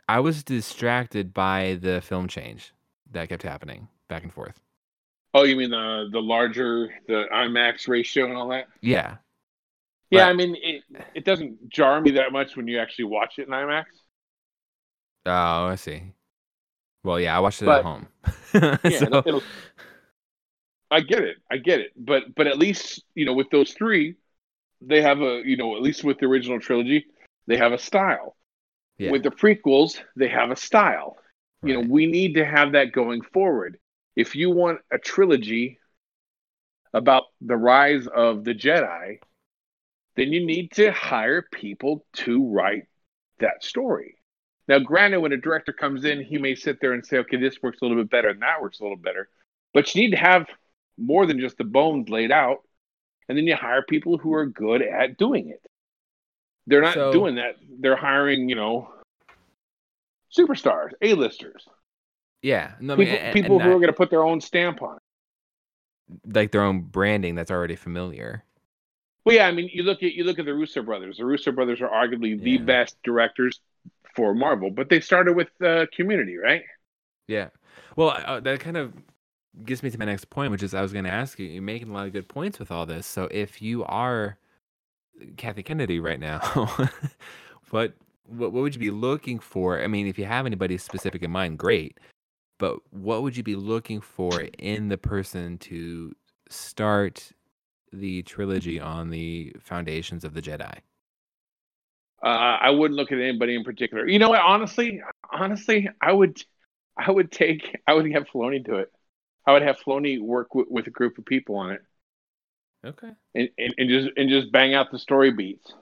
I was distracted by the film change that kept happening back and forth. Oh, you mean the the larger the IMAX ratio and all that? Yeah. Yeah, But- I mean it. It doesn't jar me that much when you actually watch it in IMAX. Oh, I see. Well, yeah, I watched it But- at home. Yeah, So- it'll- I get it. I get it. But but at least you know with those three, they have a you know at least with the original trilogy, they have a style. yeah, With the prequels, they have a style. You know, we need to have that going forward. If you want a trilogy about the rise of the Jedi, then you need to hire people to write that story. Now, granted, when a director comes in, he may sit there and say, okay, this works a little bit better and that works a little better. But you need to have more than just the bones laid out. And then you hire people who are good at doing it. They're not So- doing that. They're hiring, you know, superstars, A-listers, yeah, no, I mean, people, and- people and who that- are going to put their own stamp on it. like their own branding that's already familiar. Well, yeah, I mean, you look at you look at the Russo brothers. The Russo brothers are arguably the Yeah. best directors for Marvel, but they started with uh, Community, right? Yeah. Well, uh, that kind of gets me to my next point, which is I was going to ask you. You're making a lot of good points with all this. So if you are Kathy Kennedy right now, what what what would you be looking for? I mean, if you have anybody specific in mind, great. But what would you be looking for in the person to start the trilogy on the foundations of the Jedi? Uh, I wouldn't look at anybody in particular. You know what? Honestly, honestly, I would, I would take, I would have Filoni do it. I would have Filoni work with, with a group of people on it, Okay. and, and, and just and just bang out the story beats.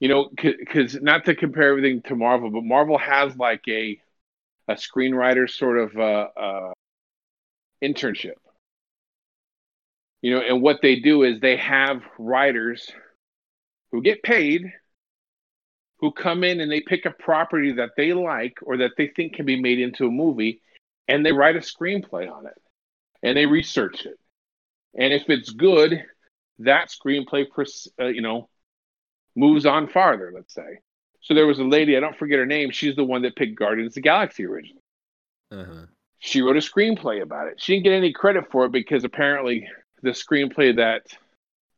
You know, because not to compare everything to Marvel, but Marvel has like a a screenwriter sort of uh, uh, internship. You know, and what they do is they have writers who get paid who come in and they pick a property that they like or that they think can be made into a movie and they write a screenplay on it and they research it. And if it's good, that screenplay, pers- uh, you know, moves on farther, let's say. So there was a lady, I don't forget her name, she's the one that picked Guardians of the Galaxy originally. Uh-huh. She wrote a screenplay about it. She didn't get any credit for it because apparently the screenplay that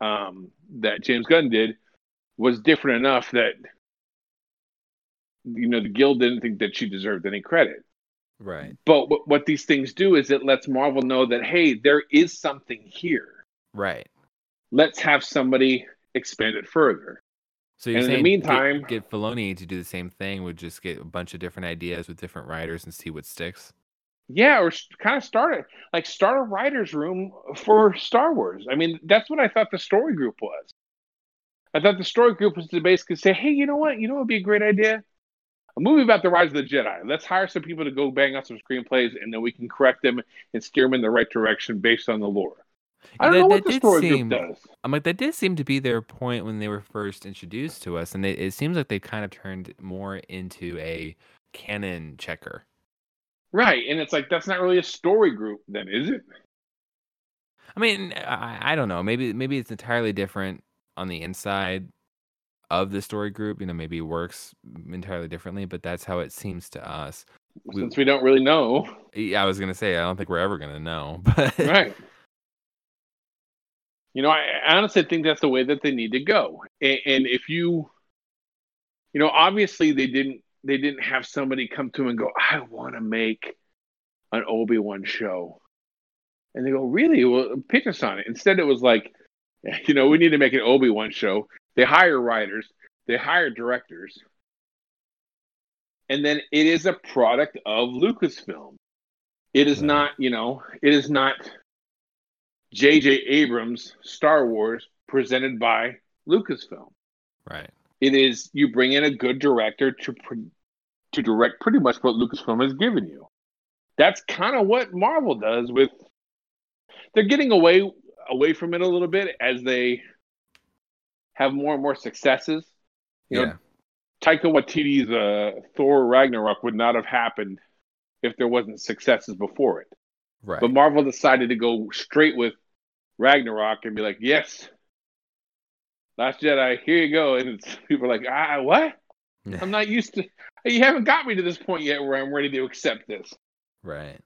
um, that James Gunn did was different enough that you know the guild didn't think that she deserved any credit. Right. But what, what these things do is it lets Marvel know that hey, there is something here. Right. Let's have somebody expand it further. So you're And in the meantime- get, get Filoni to do the same thing, would just get a bunch of different ideas with different writers and see what sticks. Yeah, or kind of start it like start a writers' room for Star Wars. I mean, that's what I thought the story group was. I thought the story group was to basically say, hey, you know what? You know what would be a great idea? A movie about the rise of the Jedi. Let's hire some people to go bang out some screenplays, and then we can correct them and steer them in the right direction based on the lore. I don't That- know what the story seem- group does. I'm like that did seem to be their point when they were first introduced to us, and it, it seems like they kind of turned more into a canon checker. Right, and it's like that's not really a story group, then, is it? I mean, I, I don't know. Maybe maybe it's entirely different on the inside of the story group. You know, maybe works entirely differently, but that's how it seems to us. Since we don't really know. Yeah, I was gonna say I don't think we're ever gonna know, but right. You know, I, I honestly think that's the way that they need to go. And, and if you, you know, obviously they didn't they didn't have somebody come to them and go, I want to make an Obi Wan show, and they go, really? Well, pitch us on it. Instead, it was like, you know, we need to make an Obi Wan show. They hire writers, they hire directors, and then it is a product of Lucasfilm. It is not, you know, it is not J.J. Abrams Star Wars presented by Lucasfilm. right. It is you bring in a good director to to direct pretty much what Lucasfilm has given you. That's kind of what Marvel does with. They're getting away away from it a little bit as they have more and more successes. You know, yeah. Taika Waititi's uh, Thor Ragnarok would not have happened if there wasn't successes before it. Right. But Marvel decided to go straight with Ragnarok and be like, "Yes, Last Jedi, here you go." And it's, people are like, "Ah, what? I'm not used to. You haven't got me to this point yet where I'm ready to accept this." right.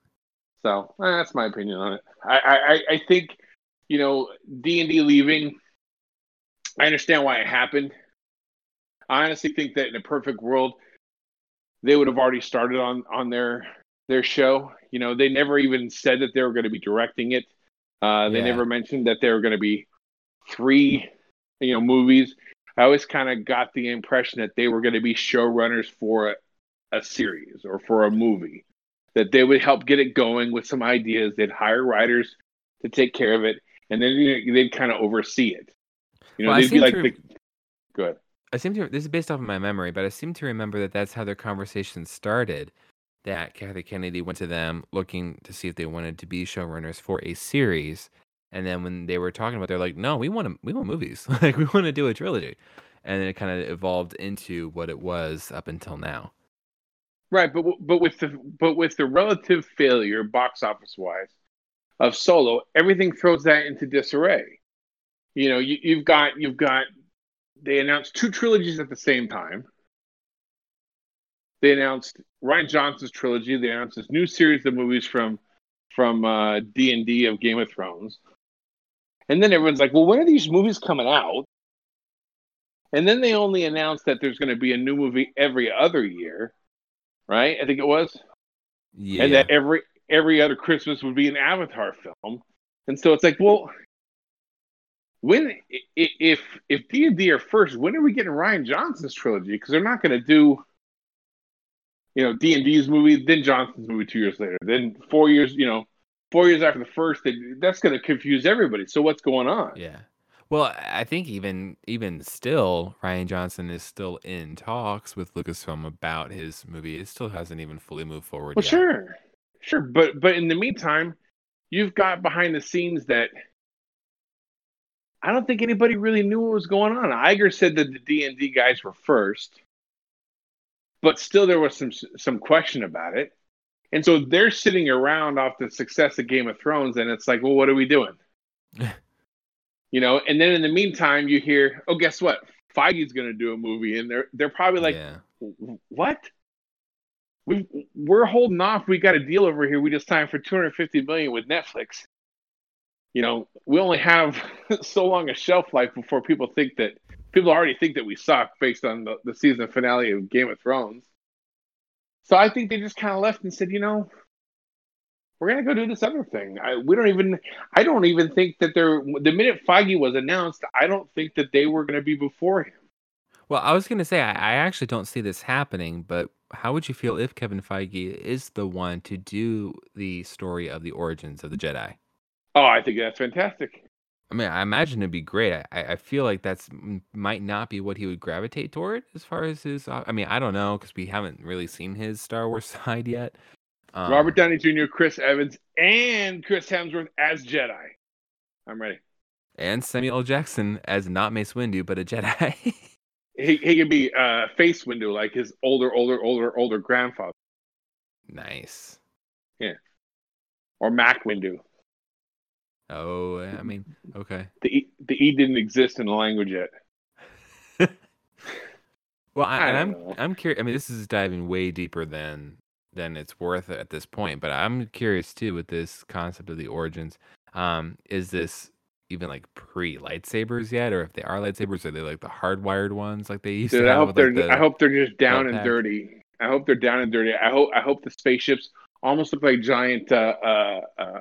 So eh, that's my opinion on it. I, I, I think, you know, D and D leaving. I understand why it happened. I honestly think that in a perfect world, they would have already started on on their their show. You know, they never even said that they were going to be directing it. Uh, they Yeah. never mentioned that there were going to be three, you know, movies. I always kind of got the impression that they were going to be showrunners for a, a series or for a movie. That they would help get it going with some ideas. They'd hire writers to take care of it, and then you know, they'd kind of oversee it. You know, Well, they'd be like, the, good. I seem to. This is based off of my memory, but I seem to remember that that's how their conversation started. That Kathy Kennedy went to them looking to see if they wanted to be showrunners for a series, and then when they were talking about, they're like, "No, we want to. We want movies. like we want to do a trilogy," and then it kind of evolved into what it was up until now. Right, but but with the but with the relative failure box office wise of Solo, everything throws that into disarray. You know, you, you've got you've got they announced two trilogies at the same time. They announced Rian Johnson's trilogy. They announced this new series of movies from from uh, D and D of Game of Thrones, and then everyone's like, "Well, when are these movies coming out?" And then they only announced that there's going to be a new movie every other year, right? I think it was Yeah, and that every every other Christmas would be an Avatar film. And so it's like, well, when if if D and D are first, when are we getting Rian Johnson's trilogy? Because they're not going to do, you know, D and D's movie, then Johnson's movie two years later, then four years, you know, four years after the first. That's going to confuse everybody. So what's going on? yeah. Well, I I think even even still, Rian Johnson is still in talks with Lucasfilm about his movie. It still hasn't even fully moved forward. Well, yet. sure, sure, but but in the meantime, you've got behind the scenes that I don't think anybody really knew what was going on. Iger said that the D and D guys were first, but still there was some some question about it, and so they're sitting around off the success of Game of Thrones, and it's like, well, what are we doing? you know, and then in the meantime, you hear, oh, guess what? Feige's going to do a movie, and they're they're probably like, yeah. What? We we're holding off. We got a deal over here. We just signed for 250 million with Netflix. You know, we only have so long a shelf life before people think that people already think that we suck based on the, the season finale of Game of Thrones. So I think they just kind of left and said, you know, we're gonna go do this other thing. I, we don't even. I don't even think that they're. The minute Feige was announced, I don't think that they were gonna be before him. Well, I was going to say, I, I actually don't see this happening, but how would you feel if Kevin Feige is the one to do the story of the origins of the Jedi? Oh, I think that's fantastic. I mean, I imagine it'd be great. I, I feel like that's might not be what he would gravitate toward as far as his. uh, I mean, I don't know because we haven't really seen his Star Wars side yet. Um, Robert Downey Jr., Chris Evans, and Chris Hemsworth as Jedi. I'm ready. and Samuel L. Jackson as not Mace Windu, but a Jedi. He he could be uh, face window like his older, older, older, older grandfather, nice. Yeah. Or Mac window. Oh, I mean, okay. The e, the e didn't exist in the language yet. Well, I, I am I'm. I'm curious. I mean, this is diving way deeper than than it's worth at this point. But I'm curious too with this concept of the origins. Um, is this even like pre lightsabers yet, or if they are lightsabers, are they like the hardwired ones like they used Dude, to I have? hope with, they're like, the, I hope they're just down and pack. dirty. I hope they're down and dirty. I hope I hope the spaceships almost look like giant, uh, uh, uh,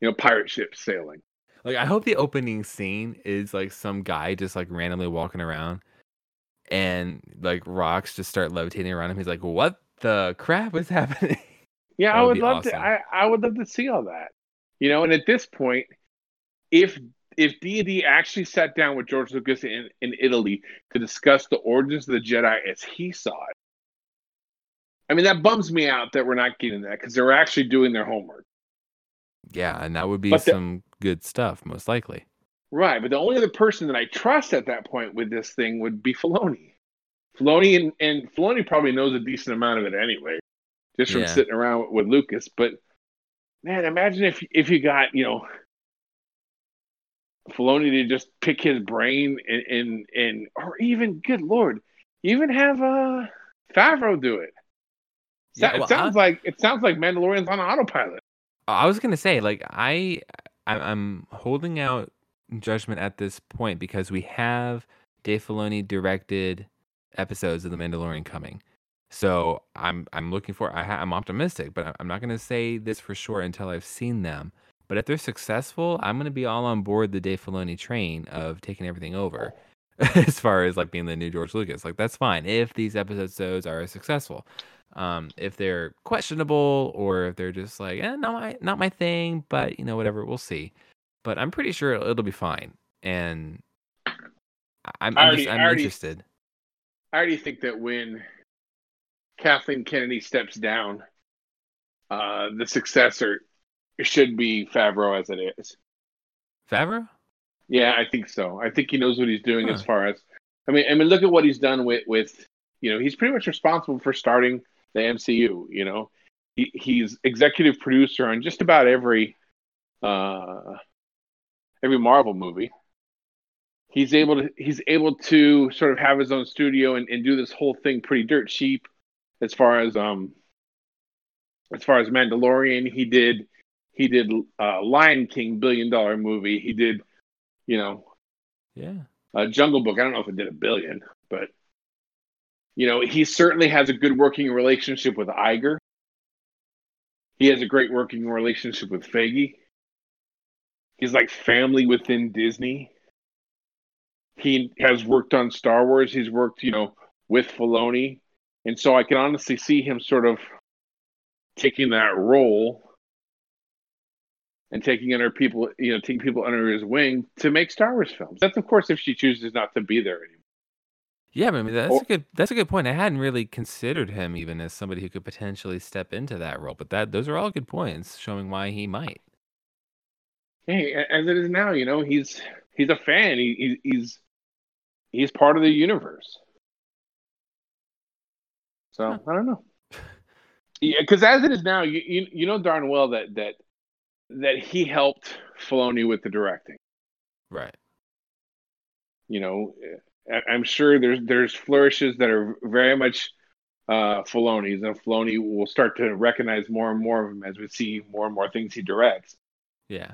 you know, pirate ships sailing. Like I hope the opening scene is like some guy just like randomly walking around and like rocks just start levitating around him. He's like, What the crap is happening? Yeah, I would would love awesome. to. I, I would love to see all that. You know, and at this point, if if D and D actually sat down with George Lucas in, in Italy to discuss the origins of the Jedi as he saw it, I mean that bums me out that we're not getting that because they're actually doing their homework. yeah, and that would be But the- some good stuff, most likely. Right, but the only other person that I trust at that point with this thing would be Filoni. Filoni and, and Filoni probably knows a decent amount of it anyway, just from Yeah. sitting around with Lucas. But man, imagine if if you got you know Filoni to just pick his brain and and, and or even good lord, even have uh Favreau do it. Yeah, it well, sounds like it sounds like Mandalorian's on autopilot. I was gonna say, like, I, I I'm holding out judgment at this point because we have Dave Filoni directed episodes of The Mandalorian coming. So I'm I'm looking for I ha- I'm optimistic, but I'm not gonna say this for sure until I've seen them. But if they're successful, I'm gonna be all on board the Dave Filoni train of taking everything over, as far as like being the new George Lucas. Like that's fine if these episodes are successful. Um, if they're questionable or if they're just like, eh, not my not my thing, but you know whatever, we'll see. But I'm pretty sure it'll, it'll be fine, and I'm I'm, already- just, I'm already- interested. I already think that when Kathleen Kennedy steps down, uh, the successor should be Favreau as it is. Favreau? Yeah, I think so. I think he knows what he's doing as far as I mean, I mean, look at what he's done with with you know, he's pretty much responsible for starting the MCU. You know, he, he's executive producer on just about every uh, every Marvel movie. He's able to he's able to sort of have his own studio and, and do this whole thing pretty dirt cheap as far as um as far as Mandalorian he did he did uh, Lion King billion dollar movie he did you know Yeah. uh, Jungle Book. I don't know if it did a billion, but you know, he certainly has a good working relationship with Iger. He has a great working relationship with Feige. He's like family within Disney. He has worked on Star Wars. He's worked, you know, with Filoni, and so I can honestly see him sort of taking that role and taking under people, you know, taking people under his wing to make Star Wars films. That's of course if she chooses not to be there anymore. Yeah, but I mean that's Or- a good that's a good point. I hadn't really considered him even as somebody who could potentially step into that role, but that those are all good points showing why he might. Hey, as it is now, you know, he's he's a fan. He, he he's he's part of the universe. So Huh. I don't know. Yeah, because as it is now, you, you you know darn well that that that he helped Filoni with the directing. Right. You know, I- I'm sure there's there's flourishes that are very much uh, Filoni's, and Filoni will start to recognize more and more of him as we see more and more things he directs. Yeah.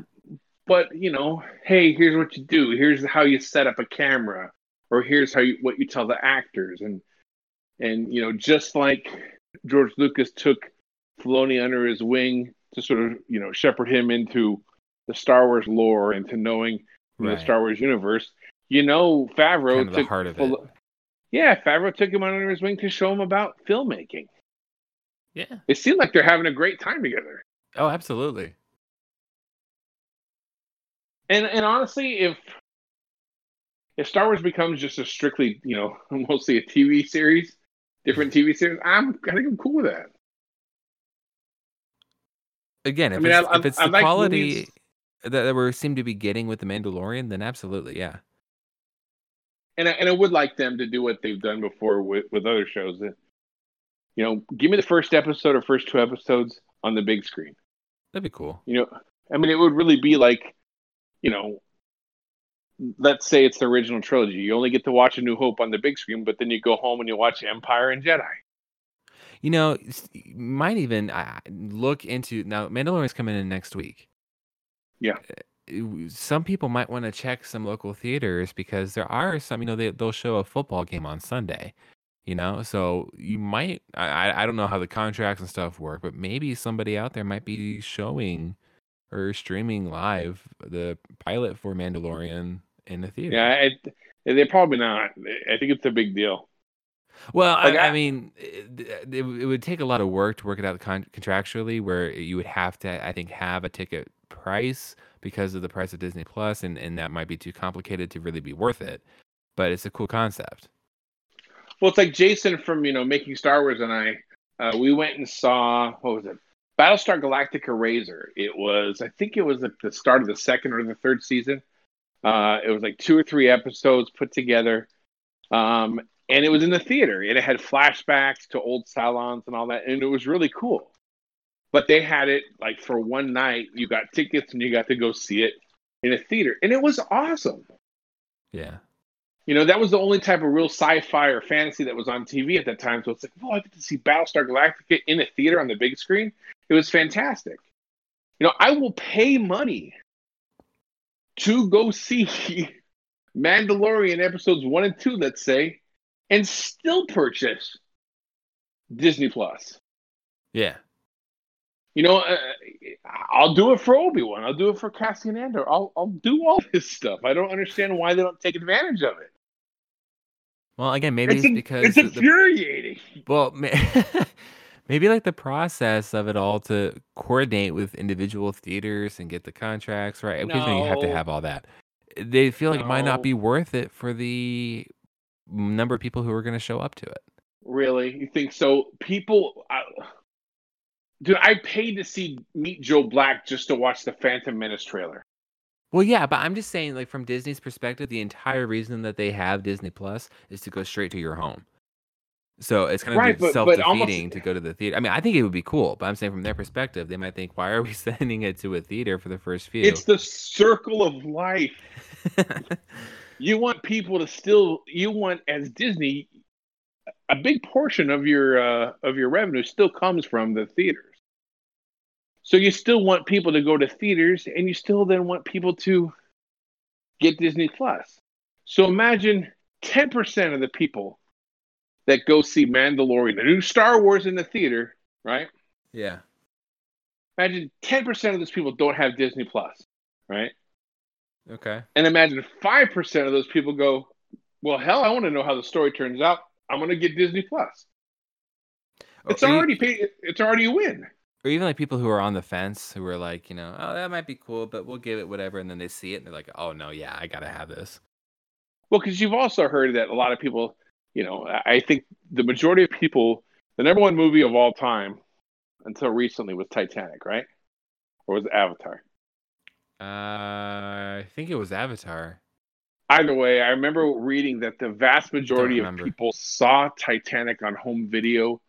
but you know, hey, here's what you do. Here's how you set up a camera, or here's how you, what you tell the actors, and and you know, just like George Lucas took Filoni under his wing to sort of you know shepherd him into the Star Wars lore and to knowing know, the Star Wars universe. You know, Favreau Kind of the took heart of it. Yeah, Favreau took him under his wing to show him about filmmaking. Yeah. It seemed like they're having a great time together. Oh, absolutely. And and honestly, if if Star Wars becomes just a strictly, you know, mostly a TV series, different TV series, I'm I think I'm cool with that. Again, if mean, it's, I- if it's I the like quality movies- that, that we seem to be getting with the Mandalorian, then absolutely, yeah. And I, and I would like them to do what they've done before with with other shows. That, you know, give me the first episode or first two episodes on the big screen. That'd be cool. You know, I mean, it would really be like, you know, let's say it's the original trilogy. You only get to watch A New Hope on the big screen, but then you go home and you watch Empire and Jedi. You know, you might even look into now. Mandalorian's coming in next week. Yeah. Uh, Some people might want to check some local theaters because there are some. You know, they they'll show a football game on Sunday. You know, so you might. I I- don't know how the contracts and stuff work, but maybe somebody out there might be showing or streaming live the pilot for Mandalorian in the theater. Yeah, they're probably not. I think it's a big deal. Well, Like, I, I I- mean, it, it, it would take a lot of work to work it out con- contractually, where you would have to, I think, have a ticket price because of the price of Disney Plus, and, and that might be too complicated to really be worth it. But it's a cool concept. Well, it's like Jason from you know making Star Wars and I. Uh, we went and saw what was it? Battlestar Galactica Razor. It was I think it was at the start of the second or the third season. Uh, it was like two or three episodes put together, um, and it was in the theater. And it had flashbacks to old Cylons and all that, and it was really cool. But they had it like for one night. You got tickets and you got to go see it in a theater, and it was awesome. Yeah. You know, that was the only type of real sci-fi or fantasy that was on TV at that time. So it's like, oh, I get to see Battlestar Galactica in a theater on the big screen. It was fantastic. You know, I will pay money to go see Mandalorian episodes one and two, let's say, and still purchase Disney Plus. Yeah. You know, uh, I'll do it for Obi Wan. I'll do it for Cassian Andor. I'll I'll do all this stuff. I don't understand why they don't take advantage of it. Well, again, maybe It's, it's, because it's the- the- infuriating. well, ma- maybe like the process of it all to coordinate with individual theaters and get the contracts right. Occasionally, you have to have all that. They feel like it might not be worth it for the number of people who are going to show up to it. Really, you think so? People, I, dude, I paid to see Meet Joe Black just to watch the Phantom Menace trailer. Well, yeah, but I'm just saying, like from Disney's perspective, the entire reason that they have Disney Plus is to go straight to your home. So it's kind of Right, but- but self-defeating almost- to go to the theater. I mean, I think it would be cool, but I'm saying from their perspective, they might think, "Why are we sending it to a theater for the first few?" It's the circle of life. You want people to still. You want as Disney, a big portion of your uh, of your revenue still comes from the theaters. So you still want people to go to theaters, and you still then want people to get Disney Plus. So imagine ten percent of the people that go see Mandalorian, the new Star Wars in the theater, right? yeah. Imagine ten percent of those people don't have Disney Plus, right? Okay. And imagine five percent of those people go, "Well, hell, I want to know how the story turns out. I'm going to get Disney Plus." Oh, it's or, e- already paid. It's already a win. or even like people who are on the fence who are like, you know, oh, that might be cool, but we'll give it whatever, and then they see it and they're like, oh no, yeah, I gotta have this. Well, because you've also heard that a lot of people, you know, I think the majority of people, the number one movie of all time until recently was Titanic, right? Or was Avatar? Uh, I think it was Avatar. Either way, I remember reading that the vast majority of people saw Titanic on home video.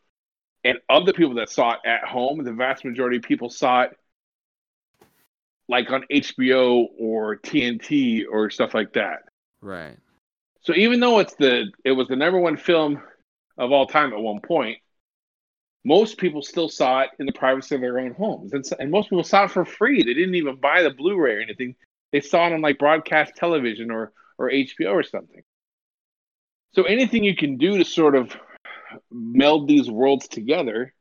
And of the people that saw it at home, the vast majority of people saw it like on HBO or TNT or stuff like that. Right. So even though it's the it was the number one film of all time at one point, most people still saw it in the privacy of their own homes, and, s- and most people saw it for free. They didn't even buy the Blu-ray or anything. They saw it on like broadcast television or or HBO or something. So anything you can do to sort of meld these worlds together,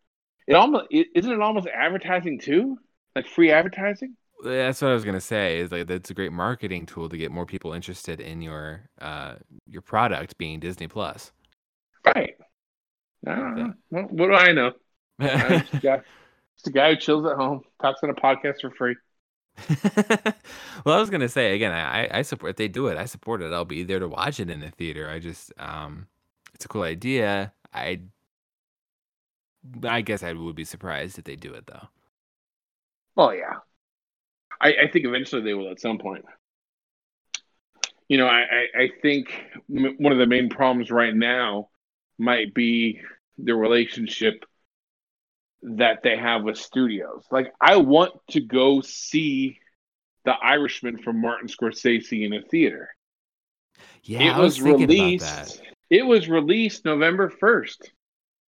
it almost isn't it almost advertising too, like free advertising. That's what I was gonna say. Is like that's a great marketing tool to get more people interested in your uh your product being Disney Plus. Right. I don't know. What, what do I know? I'm just a guy, just a guy who chills at home, talks on a podcast for free. well, I was gonna say again, I, I- I support if they do it, I support it. I'll be there to watch it in the theater. I just um it's a cool idea. I I guess I would be surprised if they do it though. Well, yeah. I, I think eventually they will at some point. You know, I, I, I think one of the main problems right now might be the relationship that they have with studios. Like, I want to go see The Irishman from Martin Scorsese in a theater. Yeah, it I was, was, released. about that. It was released November first.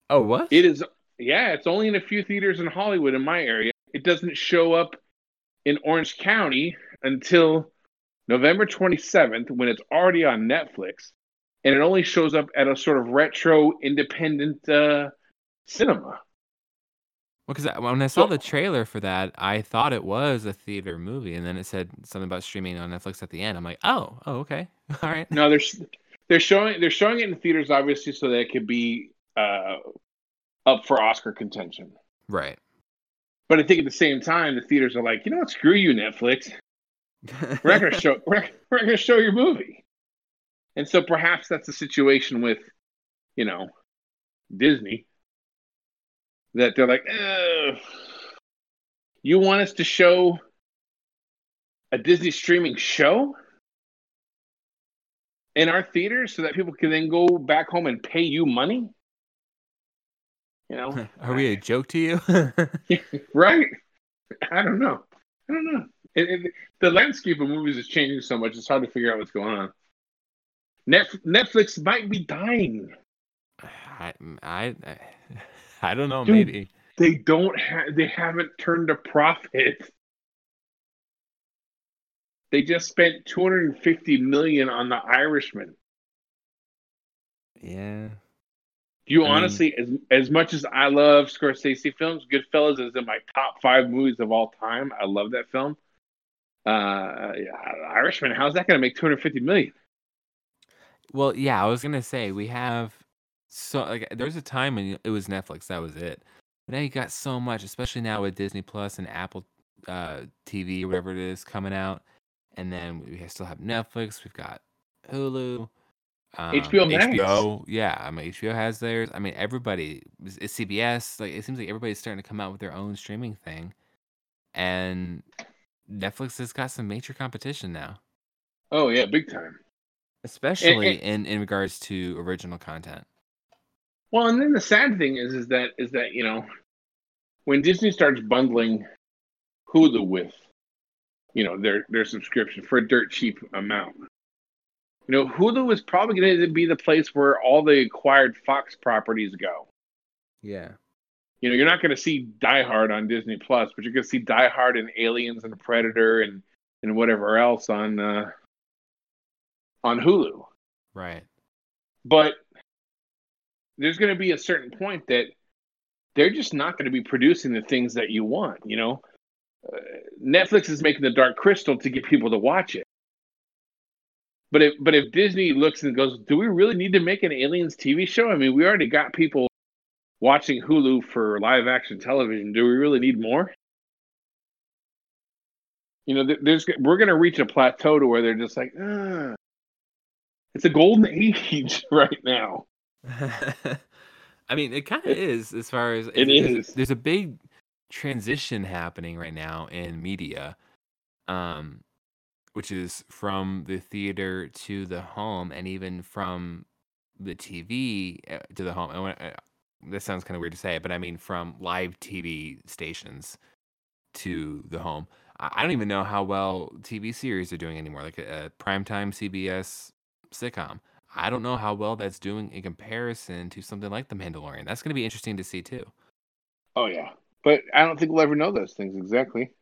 Oh, what? It is, yeah, it's only in a few theaters in Hollywood in my area. It doesn't show up in Orange County until November 27th when it's already on Netflix. And it only shows up at a sort of retro independent uh, cinema. Well, because when I saw So- the trailer for that, I thought it was a theater movie, and then it said something about streaming on Netflix at the end. I'm like, oh, oh, okay, all right. No, they're they're showing they're showing it in theaters obviously so that it could be uh, up for Oscar contention. Right. But I think at the same time, the theaters are like, you know what? Screw you, Netflix. We're not going to show. We're, we're going to show your movie. And so perhaps that's the situation with, you know, Disney. That they're like, you want us to show a Disney streaming show in our theaters so that people can then go back home and pay you money? You know, Are we a joke to you? right? I don't know. I don't know. It, it, the landscape of movies is changing so much; it's hard to figure out what's going on. Net, Netflix might be dying. I, I, I don't know. Dude. Maybe. They don't have. They haven't turned a profit. they just spent 250 million on the Irishman. Yeah. Do you I mean- honestly, as as much as I love Scorsese films, Goodfellas is in my top five movies of all time. I love that film. Uh, yeah, Irishman. How's that going to make 250 million? Well, yeah, I was gonna say we have so like there was a time when it was Netflix, that was it. But now you got so much, especially now with Disney Plus and Apple uh, TV whatever it is coming out, and then we still have Netflix. We've got Hulu, um, HBO Max. HBO, yeah. I mean, HBO has theirs. I mean, everybody. It's CBS. Like it seems like everybody's starting to come out with their own streaming thing, and Netflix has got some major competition now Oh yeah, big time. Especially in in regards to original content. Well, and then the sad thing is, is that is that you know, when Disney starts bundling Hulu with, you know, their their subscription for a dirt cheap amount, you know, Hulu is probably going to be the place where all the acquired Fox properties go. Yeah. You know, you're not going to see Die Hard on Disney Plus, but you're going to see Die Hard and Aliens and Predator and and whatever else on uh, on Hulu. Right. but there's going to be a certain point that they're just not going to be producing the things that you want you know? Uh, netflix is making the dark crystal to get people to watch it. But if but if disney looks and goes do we really need to make an aliens tv show? I mean we already got people watching hulu for live action television. Do we really need more? You know there's we're going to reach a plateau to where they're just like ah, it's a golden age right now I mean, it kind of is as far as It there's- There's a big transition happening right now in media, um, which is from the theater to the home, and even from the TV uh, to the home. And when, uh, this sounds kind of weird to say, but I mean from live TV stations to the home. I I don't even know how well TV series are doing anymore, like a, a primetime CBS sitcom. I don't know how well that's doing in comparison to something like The Mandalorian. That's going to be interesting to see too. Oh yeah, but I don't think we'll ever know those things exactly.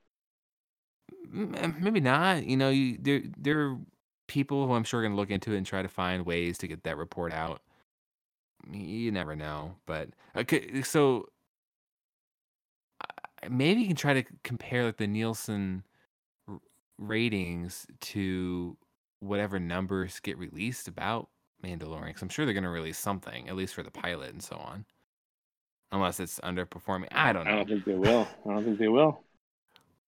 M- eh, Maybe not. You know, you, there there are people who I'm sure are going to look into it and try to find ways to get that report out. You never know, but okay. So maybe you can try to compare like the Nielsen ratings to whatever numbers get released about Mandalorian. 'cause I'm sure they're going to release something, at least for the pilot and so on. Unless it's underperforming, I don't know. I don't think they will. I don't think they will.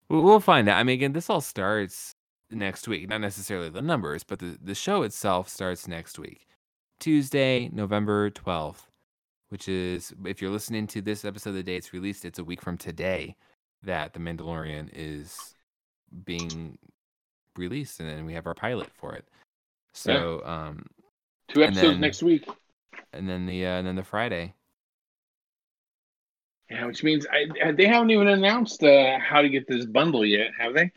We'll we'll find out. I mean, again, this all starts next week. Not necessarily the numbers, but the, the show itself starts next week, Tuesday, November 12th, which is, if you're listening to this episode the day it's released, it's a week from today that The Mandalorian is being released, and then we have our pilot for it. So, um, Two episodes then- next week. and then the uh, and then the Friday. Yeah, which means I, they haven't even announced uh, how to get this bundle yet, have they?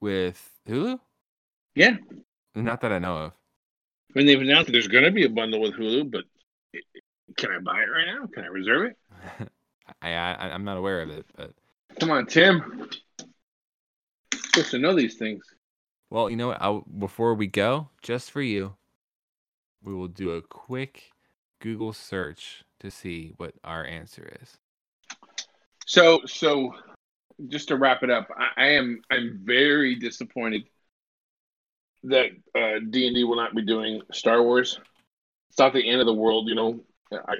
with Hulu. Yeah, Not that I know of. I mean they've announced there's going to be a bundle with Hulu, but can I buy it right now? Can I reserve it? I, I I'm not aware of it, but Come on, Tim. Supposed to know these things. Well, you know what? I'll, before we go, just for you, we will do a quick Google search to see what our answer is. So, so just to wrap it up, I, I am I'm very disappointed that uh, D and D will not be doing Star Wars. It's not the end of the world, you know. I,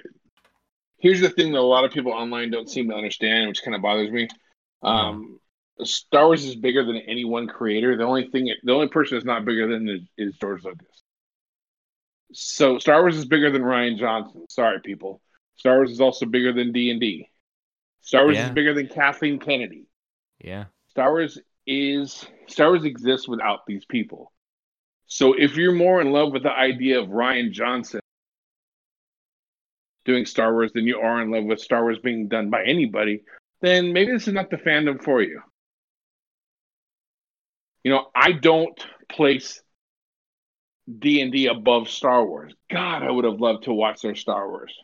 here's the thing that a lot of people online don't seem to understand, which kind of bothers me. Um, Star Wars is bigger than any one creator. The only thing, the only person that's not bigger than is, is George Lucas. So Star Wars is bigger than Rian Johnson. Sorry, people. Star Wars is also bigger than D and D. Star Wars Yeah. is bigger than Kathleen Kennedy. Yeah. Star Wars is Star Wars exists without these people. So if you're more in love with the idea of Rian Johnson doing Star Wars than you are in love with Star Wars being done by anybody, then maybe this is not the fandom for you. You know, I don't place D&D above Star Wars. God, I would have loved to watch their Star Wars.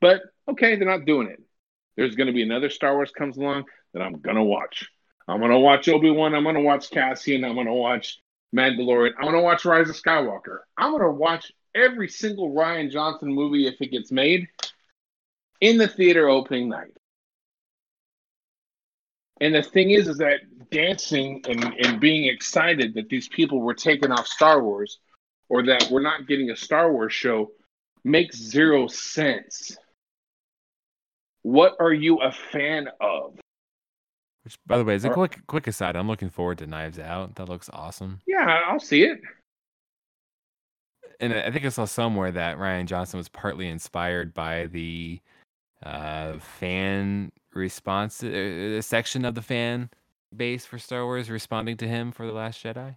But okay, they're not doing it. There's going to be another Star Wars comes along that I'm going to watch. I'm gonna watch Obi Wan. I'm gonna watch Cassian. I'm gonna watch Mandalorian. I'm gonna watch Rise of Skywalker. I'm gonna watch every single Rian Johnson movie if it gets made in the theater opening night. And the thing is, is that dancing and, and being excited that these people were taking off Star Wars or that we're not getting a Star Wars show makes zero sense. What are you a fan of? Which, by the way, is a quick quick aside. I'm looking forward to Knives Out. That looks awesome. Yeah, I'll see it. And I think I saw somewhere that Rian Johnson was partly inspired by the uh, fan response uh, uh, section of the fan base for Star Wars responding to him for the Last Jedi.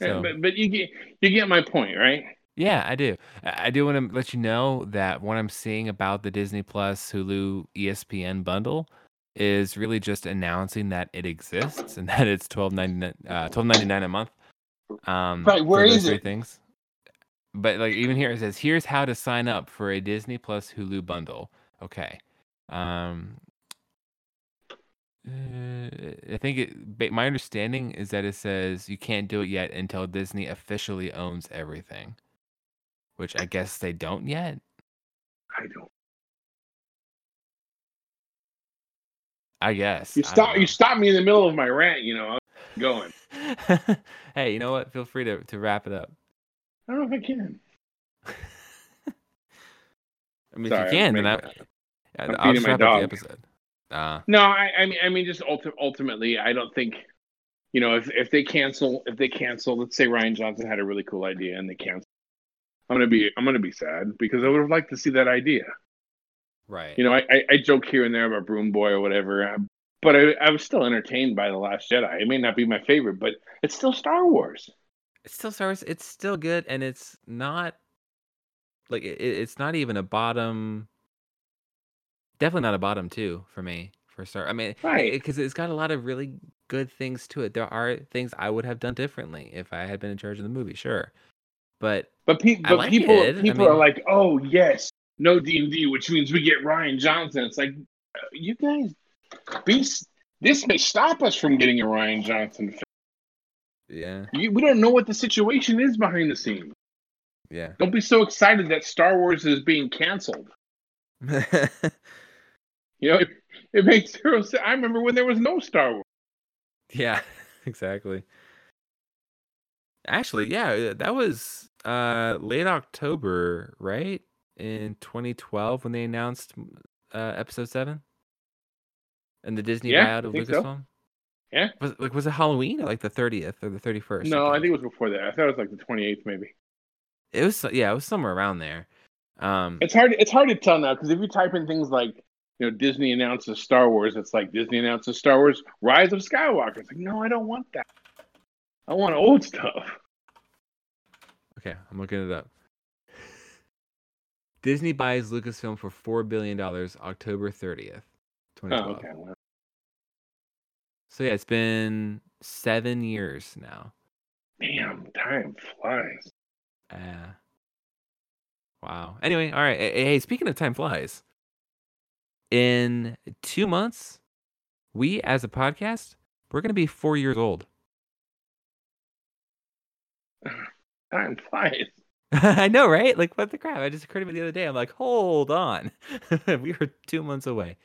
Yeah, So- but but you get you get my point, right? Yeah, I do. I do want to let you know that what I'm seeing about the Disney Plus Hulu ESPN bundle is really just announcing that it exists and that it's twelve ninety nine uh, twelve ninety nine a month. Um, Right, where is it? Things. But like even here it says, here's how to sign up for a Disney Plus Hulu bundle. Okay. Um, uh, I think it. My understanding is that it says you can't do it yet until Disney officially owns everything, which I guess they don't yet. I don't. I guess You stop. You stop me in the middle of my rant. You know, I'm going. hey, you know what? Feel free to to wrap it up. I don't know if I can. I mean, Sorry, if you can, then I- I'm I'll feeding my up the dog. episode. Uh, No, I, I mean, I mean, just ulti- ultimately, I don't think, you know, if if they cancel, if they cancel, let's say Rian Johnson had a really cool idea and they cancel, I'm gonna be, I'm gonna be sad because I would have liked to see that idea. right. You know, I, I, I joke here and there about Broom Boy or whatever, uh, but I, I was still entertained by the Last Jedi. It may not be my favorite, but it's still Star Wars. it's still Star Wars. It's still good, and it's not like it, it's not even a bottom. Definitely not a bottom two for me for Star. I mean, Right. Because it's got a lot of really good things to it. There are things I would have done differently if I had been in charge of the movie. Sure, but But, pe- but like people it. I people are like, oh yes, no D and D, which means we get Rian Johnson. It's like, uh, you guys, be this may stop us from getting a Rian Johnson. Film. yeah, You, we don't know what the situation is behind the scenes. yeah. Don't be so excited that Star Wars is being canceled. You know, it, it makes zero sense. I remember when there was no Star Wars. Yeah, exactly. Actually, yeah, uh, that was uh late October, right? In 2012 when they announced uh episode 7 and the Disney Yeah, buyout of think so. Lucasfilm. Yeah. Was like was it Halloween or like the 30th or the 31st? No, I think it was before that. I thought it was like the 28th, maybe. it was yeah, it was somewhere around there. Um It's hard. It's hard to tell now because if you type in things like, you know, Disney announces Star Wars, it's like Disney announces Star Wars: Rise of Skywalker. It's like, no, I don't want that. I want old stuff. Okay, I'm looking it up. Disney buys Lucasfilm for 4 billion dollars October 30th, 2012. Oh, okay. Well, So yeah, it's been seven years now. damn, time flies. Uh, wow. Anyway, all right. Hey, speaking of time flies, in two months, we as a podcast, we're gonna be four years old. Time flies. I know, right? Like, what the crap? I just occurred to me the other day. I'm like, hold on, we were two months away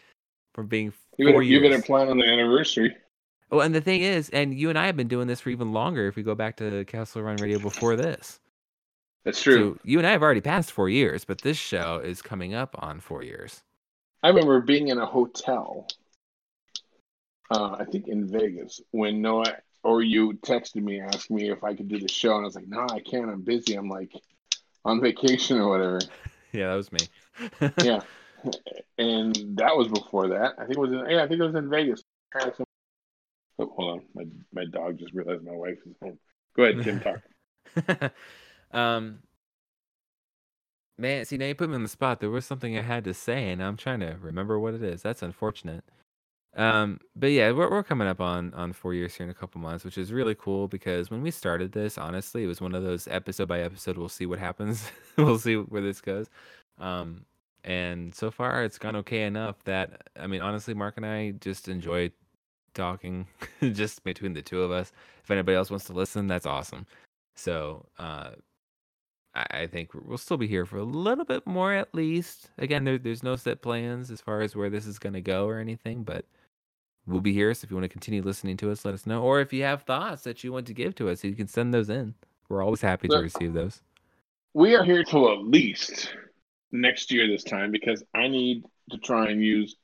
from being four You better, you years. better plan on the anniversary. Oh, and the thing is, and you and I have been doing this for even longer. If we go back to Kessel Run Radio before this, That's true. So you and I have already passed four years, but this show is coming up on four years. I remember being in a hotel, uh, I think in Vegas, when Noah or you texted me asking me if I could do the show, and I was like, "No, I can't. I'm busy. I'm like on vacation or whatever." Yeah, that was me. yeah, and that was before that. I think it was in, yeah, I think it was in Vegas. Oh, hold on, my my dog just realized my wife is home. Go ahead, Tim. Talk. um, man, see now you put me on the spot. There was something I had to say, and I'm trying to remember what it is. That's unfortunate. Um, but yeah, we're we're coming up on on four years here in a couple months, which is really cool because when we started this, honestly, it was one of those episode by episode. We'll see what happens. we'll see where this goes. Um, and so far it's gone okay enough that I mean, honestly, Mark and I just enjoy talking just between the two of us. If anybody else wants to listen, that's awesome. So uh, I, think we'll still be here for a little bit more at least. Again, there, there's no set plans as far as where this is going to go or anything, but we'll be here. So if you want to continue listening to us, let us know. Or if you have thoughts that you want to give to us, you can send those in. We're always happy to receive those. We are here till at least next year this time because I need to try and use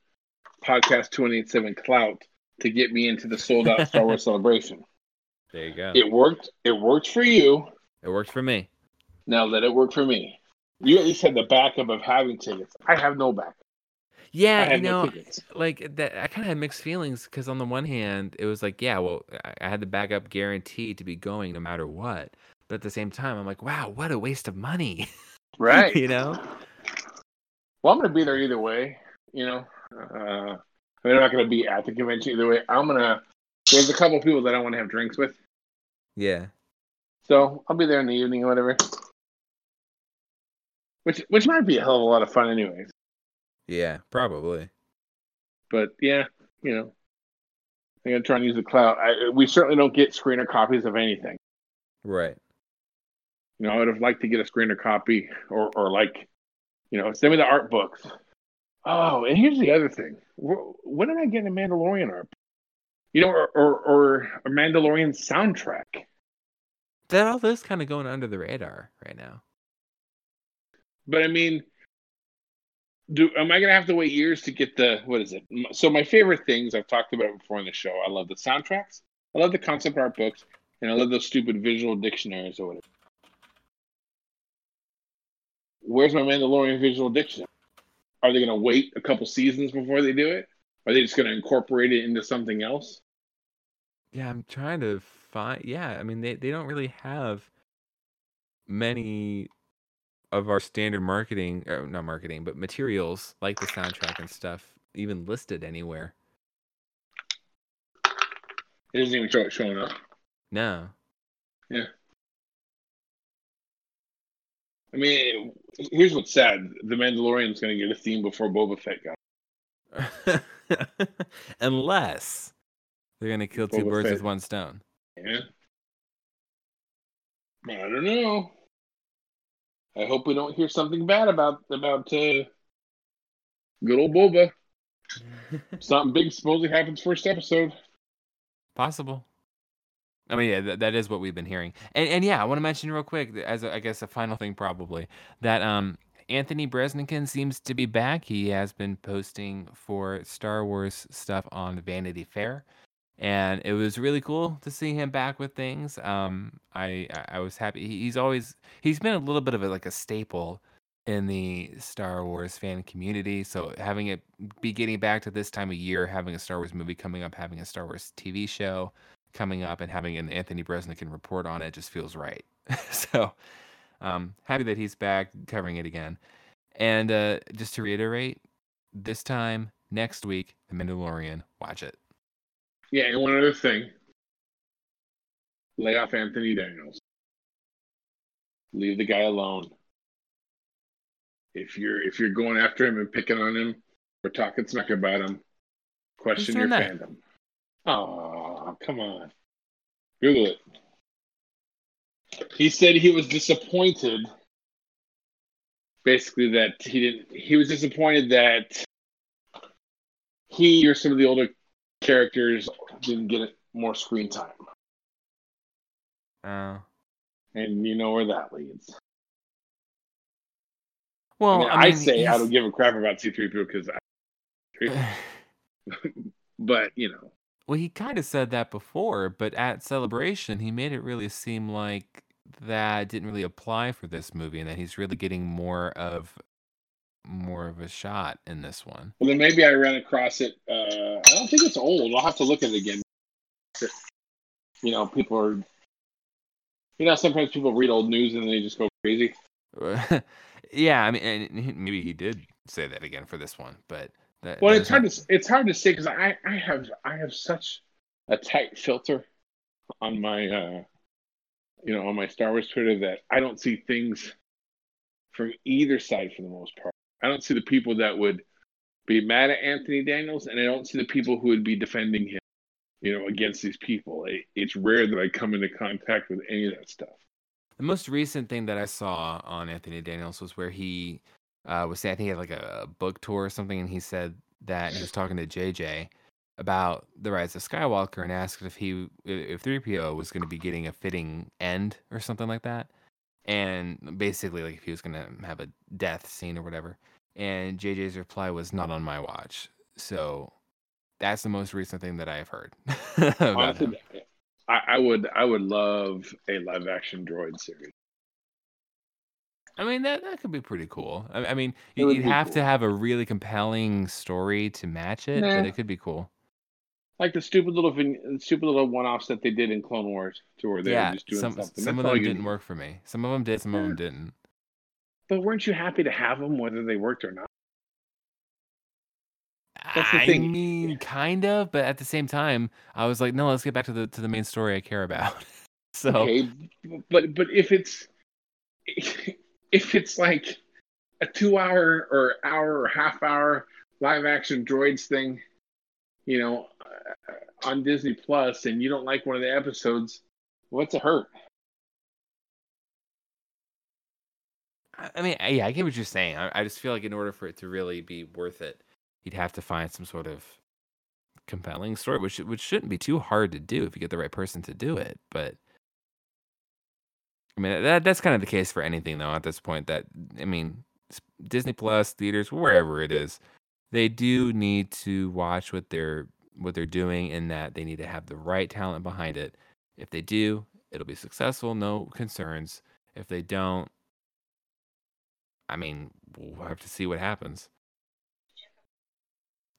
podcast 287 clout to get me into the sold out Star Wars celebration. There you go. It worked. It worked for you. It worked for me. Now let it work for me. You at least had the backup of having tickets. I have no backup. Yeah, you have no know, like that. I kind of had mixed feelings because on the one hand, it was like, yeah, well, I, had the backup guaranteed to be going no matter what. But at the same time, I'm like, wow, what a waste of money. Right. you know? Well, I'm going to be there either way. You know, uh, I mean, I'm not going to be at the convention either way. I'm going to. There's a couple people that I want to have drinks with, Yeah. so I'll be there in the evening or whatever. Which which might be a hell of a lot of fun, anyways. Yeah, probably. But yeah, you know, I'm gonna try and use the cloud. I, we certainly don't get screener copies of anything. Right. You know, I would have liked to get a screener copy, or or like, you know, send me the art books. Oh, and here's the other thing: when am I getting a Mandalorian art? You know, or or, or a Mandalorian soundtrack. That all this kind of going under the radar right now. But I mean, do am I gonna have to wait years to get the what is it? So my favorite things I've talked about before in the show. I love the soundtracks. I love the concept art books, and I love those stupid visual dictionaries or whatever. Where's my Mandalorian visual dictionary? Are they gonna wait a couple seasons before they do it? Are they just gonna incorporate it into something else? Yeah, I'm trying to find. Yeah, I mean, they, they don't really have many of our standard marketing, or not marketing, but materials like the soundtrack and stuff even listed anywhere. It doesn't even show it showing up. No. Yeah. I mean, here's what's sad: the Mandalorian's gonna get a theme before Boba Fett got. Unless they're gonna kill two Boba birds with one stone. Yeah. I don't know. I hope we don't hear something bad about about uh, good old Boba. Something big supposedly happens first episode. Possible. I mean, yeah, that, that is what we've been hearing, and and yeah, I want to mention real quick as a, I guess a final thing probably that um Anthony Breznican seems to be back. He has been posting for Star Wars stuff on Vanity Fair, and it was really cool to see him back with things. Um, I I was happy. He's always he's been a little bit of a, like a staple in the Star Wars fan community. So having it be getting back to this time of year, having a Star Wars movie coming up, having a Star Wars TV show coming up, and having an Anthony Breznican report on it just feels right. so um, happy that he's back covering it again. And uh, just to reiterate, this time next week, The Mandalorian, watch it. Yeah, and one other thing. Lay off Anthony Daniels. Leave the guy alone. If you're if you're going after him and picking on him or talking smack about him, question your that? fandom. Oh, come on. Google it. He said he was disappointed basically that he didn't he was disappointed that he or some of the older characters didn't get more screen time. Uh, And you know where that leads. well, I, mean, I, I mean, say I don't give a crap about C3PO because I, but you know, Well, he kind of said that before, but at Celebration, he made it really seem like that didn't really apply for this movie, and that he's really getting more of more of a shot in this one. well then maybe I ran across it. Uh, I don't think it's old. I'll have to look at it again. You know, people are. You know, sometimes people read old news and they just go crazy. yeah, I mean, and maybe he did say that again for this one, but that, Well, it's hard not- to it's hard to say because I I have I have such a tight filter on my uh you know on my Star Wars Twitter that I don't see things from either side for the most part. I don't see the people that would be mad at Anthony Daniels, and I don't see the people who would be defending him. you know, against these people. It, it's rare that I come into contact with any of that stuff. The most recent thing that I saw on Anthony Daniels was where he uh, was saying I think he had like a, book tour or something, and he said that he was talking to JJ about the Rise of Skywalker and asked if he if 3PO was going to be getting a fitting end or something like that, and basically like if he was going to have a death scene or whatever. And JJ's reply was not on my watch. So that's the most recent thing that I've heard. Honestly. I, I would I would love a live action droid series. I mean that that could be pretty cool. I, I mean, It you- would you'd have cool. to have a really compelling story to match it, but it could be cool. Like the stupid little stupid little one offs that they did in Clone Wars, to where they yeah, were just doing some something. some That's of them didn't work for me. Some of them did, some of them didn't. But weren't you happy to have them, whether they worked or not? That's the I thing. mean, kind of, but at the same time, I was like, no, let's get back to the to the main story I care about. so Okay, but but if it's if it's like a two hour or hour or half hour live action droids thing, you know, uh, on Disney Plus, and you don't like one of the episodes, what's it hurt? I mean, yeah, I get what you're saying. I, I just feel like in order for it to really be worth it, you'd have to find some sort of compelling story, which which shouldn't be too hard to do if you get the right person to do it. But I mean, that that's kind of the case for anything though. At this point, that I mean, Disney Plus, theaters, wherever it is, they do need to watch what they're what they're doing, in that they need to have the right talent behind it. If they do, it'll be successful, no concerns. If they don't, I mean, we'll have to see what happens.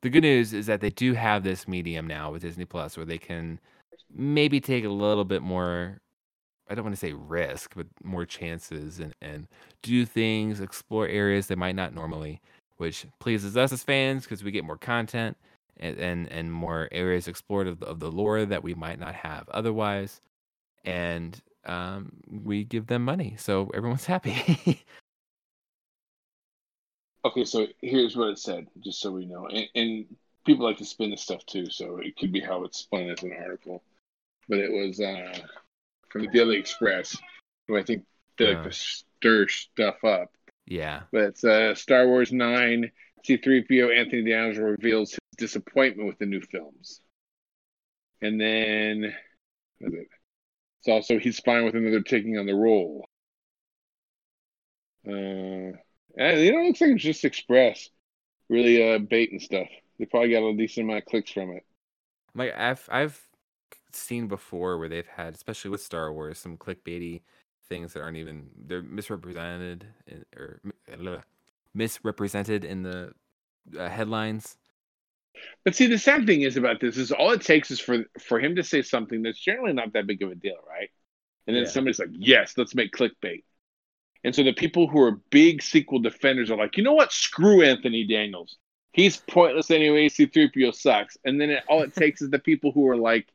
The good news is that they do have this medium now with Disney Plus where they can maybe take a little bit more I don't want to say risk, but more chances and, and do things, explore areas they might not normally, which pleases us as fans because we get more content and, and, and more areas explored of the, of the lore that we might not have otherwise. And um, we give them money. So everyone's happy. Okay, so here's what it said, just so we know, and, and people like to spin this stuff too, so it could be how it's spun as an article, but it was uh, from the Daily Express, who I think they like to stir stuff up. yeah. But it's uh, Star Wars 9, C3PO Anthony Daniels reveals his disappointment with the new films. And then, what is it? It's also he's fine with another taking on the role. Uh, and, you know, it looks like it's just Express. Really uh, baiting stuff. They probably got a decent amount of clicks from it. Like I've I've seen before where they've had, especially with Star Wars, some clickbaity things that aren't even they're misrepresented in, or mi- misrepresented in the uh, headlines. But see, the sad thing is about this is all it takes is for for him to say something that's generally not that big of a deal, right? And then Yeah. somebody's like, "Yes, let's make clickbait." And so the people who are big sequel defenders are like, "You know what? Screw Anthony Daniels. He's pointless anyway. C-3PO sucks." And then it, all it takes is the people who are like,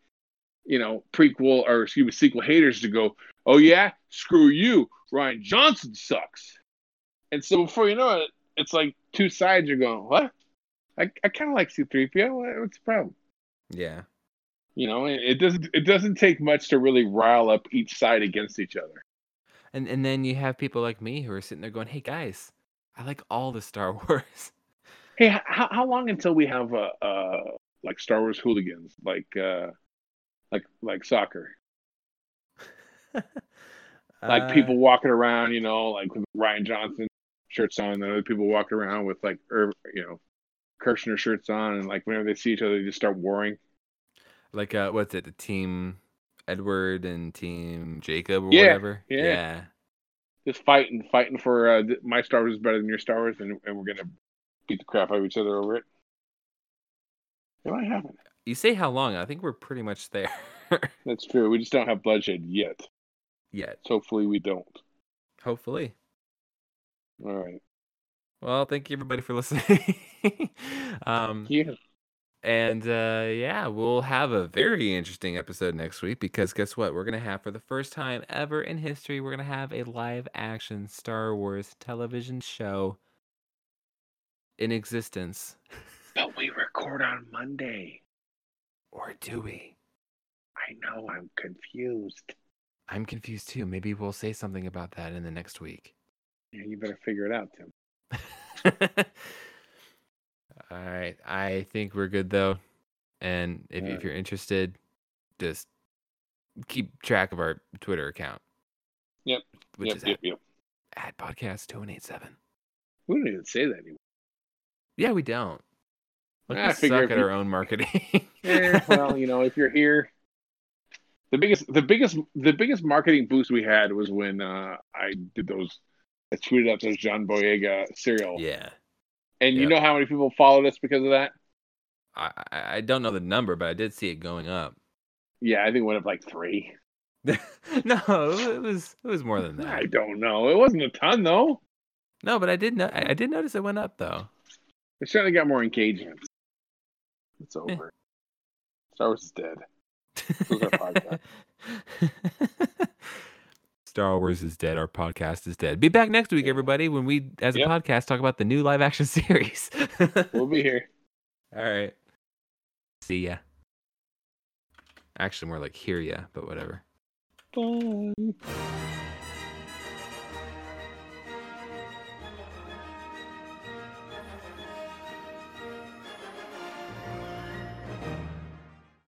you know, prequel or excuse me, sequel haters to go, "Oh yeah, screw you. Rian Johnson sucks." And so before you know it, it's like two sides are going, "What?" I, I kind of like C-3PO. What's the problem? Yeah. You know, it, it doesn't it doesn't take much to really rile up each side against each other. And and then you have people like me who are sitting there going, "Hey guys, I like all the Star Wars." Hey, how how long until we have uh, uh like Star Wars hooligans, like uh like like soccer, like Uh, people walking around, you know, like with Rian Johnson shirts on, and other people walking around with like Irv, you know, Kershner shirts on, and like whenever they see each other, they just start warring. like uh, what's it? The team Edward and Team Jacob or Yeah, whatever. yeah. yeah. Just fighting, fighting for uh, my Star Wars is better than your Star Wars, and, and we're gonna beat the crap out of each other over it. It might happen. You say how long? I think we're pretty much there That's true. We just don't have bloodshed yet. yet. So hopefully we don't. Hopefully. All right. Well, thank you everybody for listening. um, Yeah. And uh, yeah, we'll have a very interesting episode next week because guess what? We're gonna have for the first time ever in history, we're gonna have a live action Star Wars television show in existence. But we record on Monday. Or do we? I know. I'm confused. I'm confused too. Maybe we'll say something about that in the next week. Yeah, you better figure it out, Tim. All right. I think we're good though. And if, Yeah. if you're interested, just keep track of our Twitter account. Yep. Which yep, is yep, yep. at, at podcast 2187. We don't even say that anymore. Yeah, we don't. Like, Ah, we suck at you- our own marketing. Eh, well, you know, if you're here, the biggest, the biggest, the biggest marketing boost we had was when uh, I did those. I tweeted out those John Boyega cereal, yeah. And you know how many people followed us because of that? I, I don't know the number, but I did see it going up. Yeah, I think it went up like three. no, it was it was more than that. I don't know. It wasn't a ton though. No, but I did know I did notice it went up though. It certainly got more engagement. It's eh. over. Star Wars is dead. This was our podcast. Star Wars is dead. Our podcast is dead. Be back next week, everybody, when we, as a Yep. podcast, talk about the new live action series. We'll be here. All right. See ya. Actually, more like hear ya, but whatever. Bye.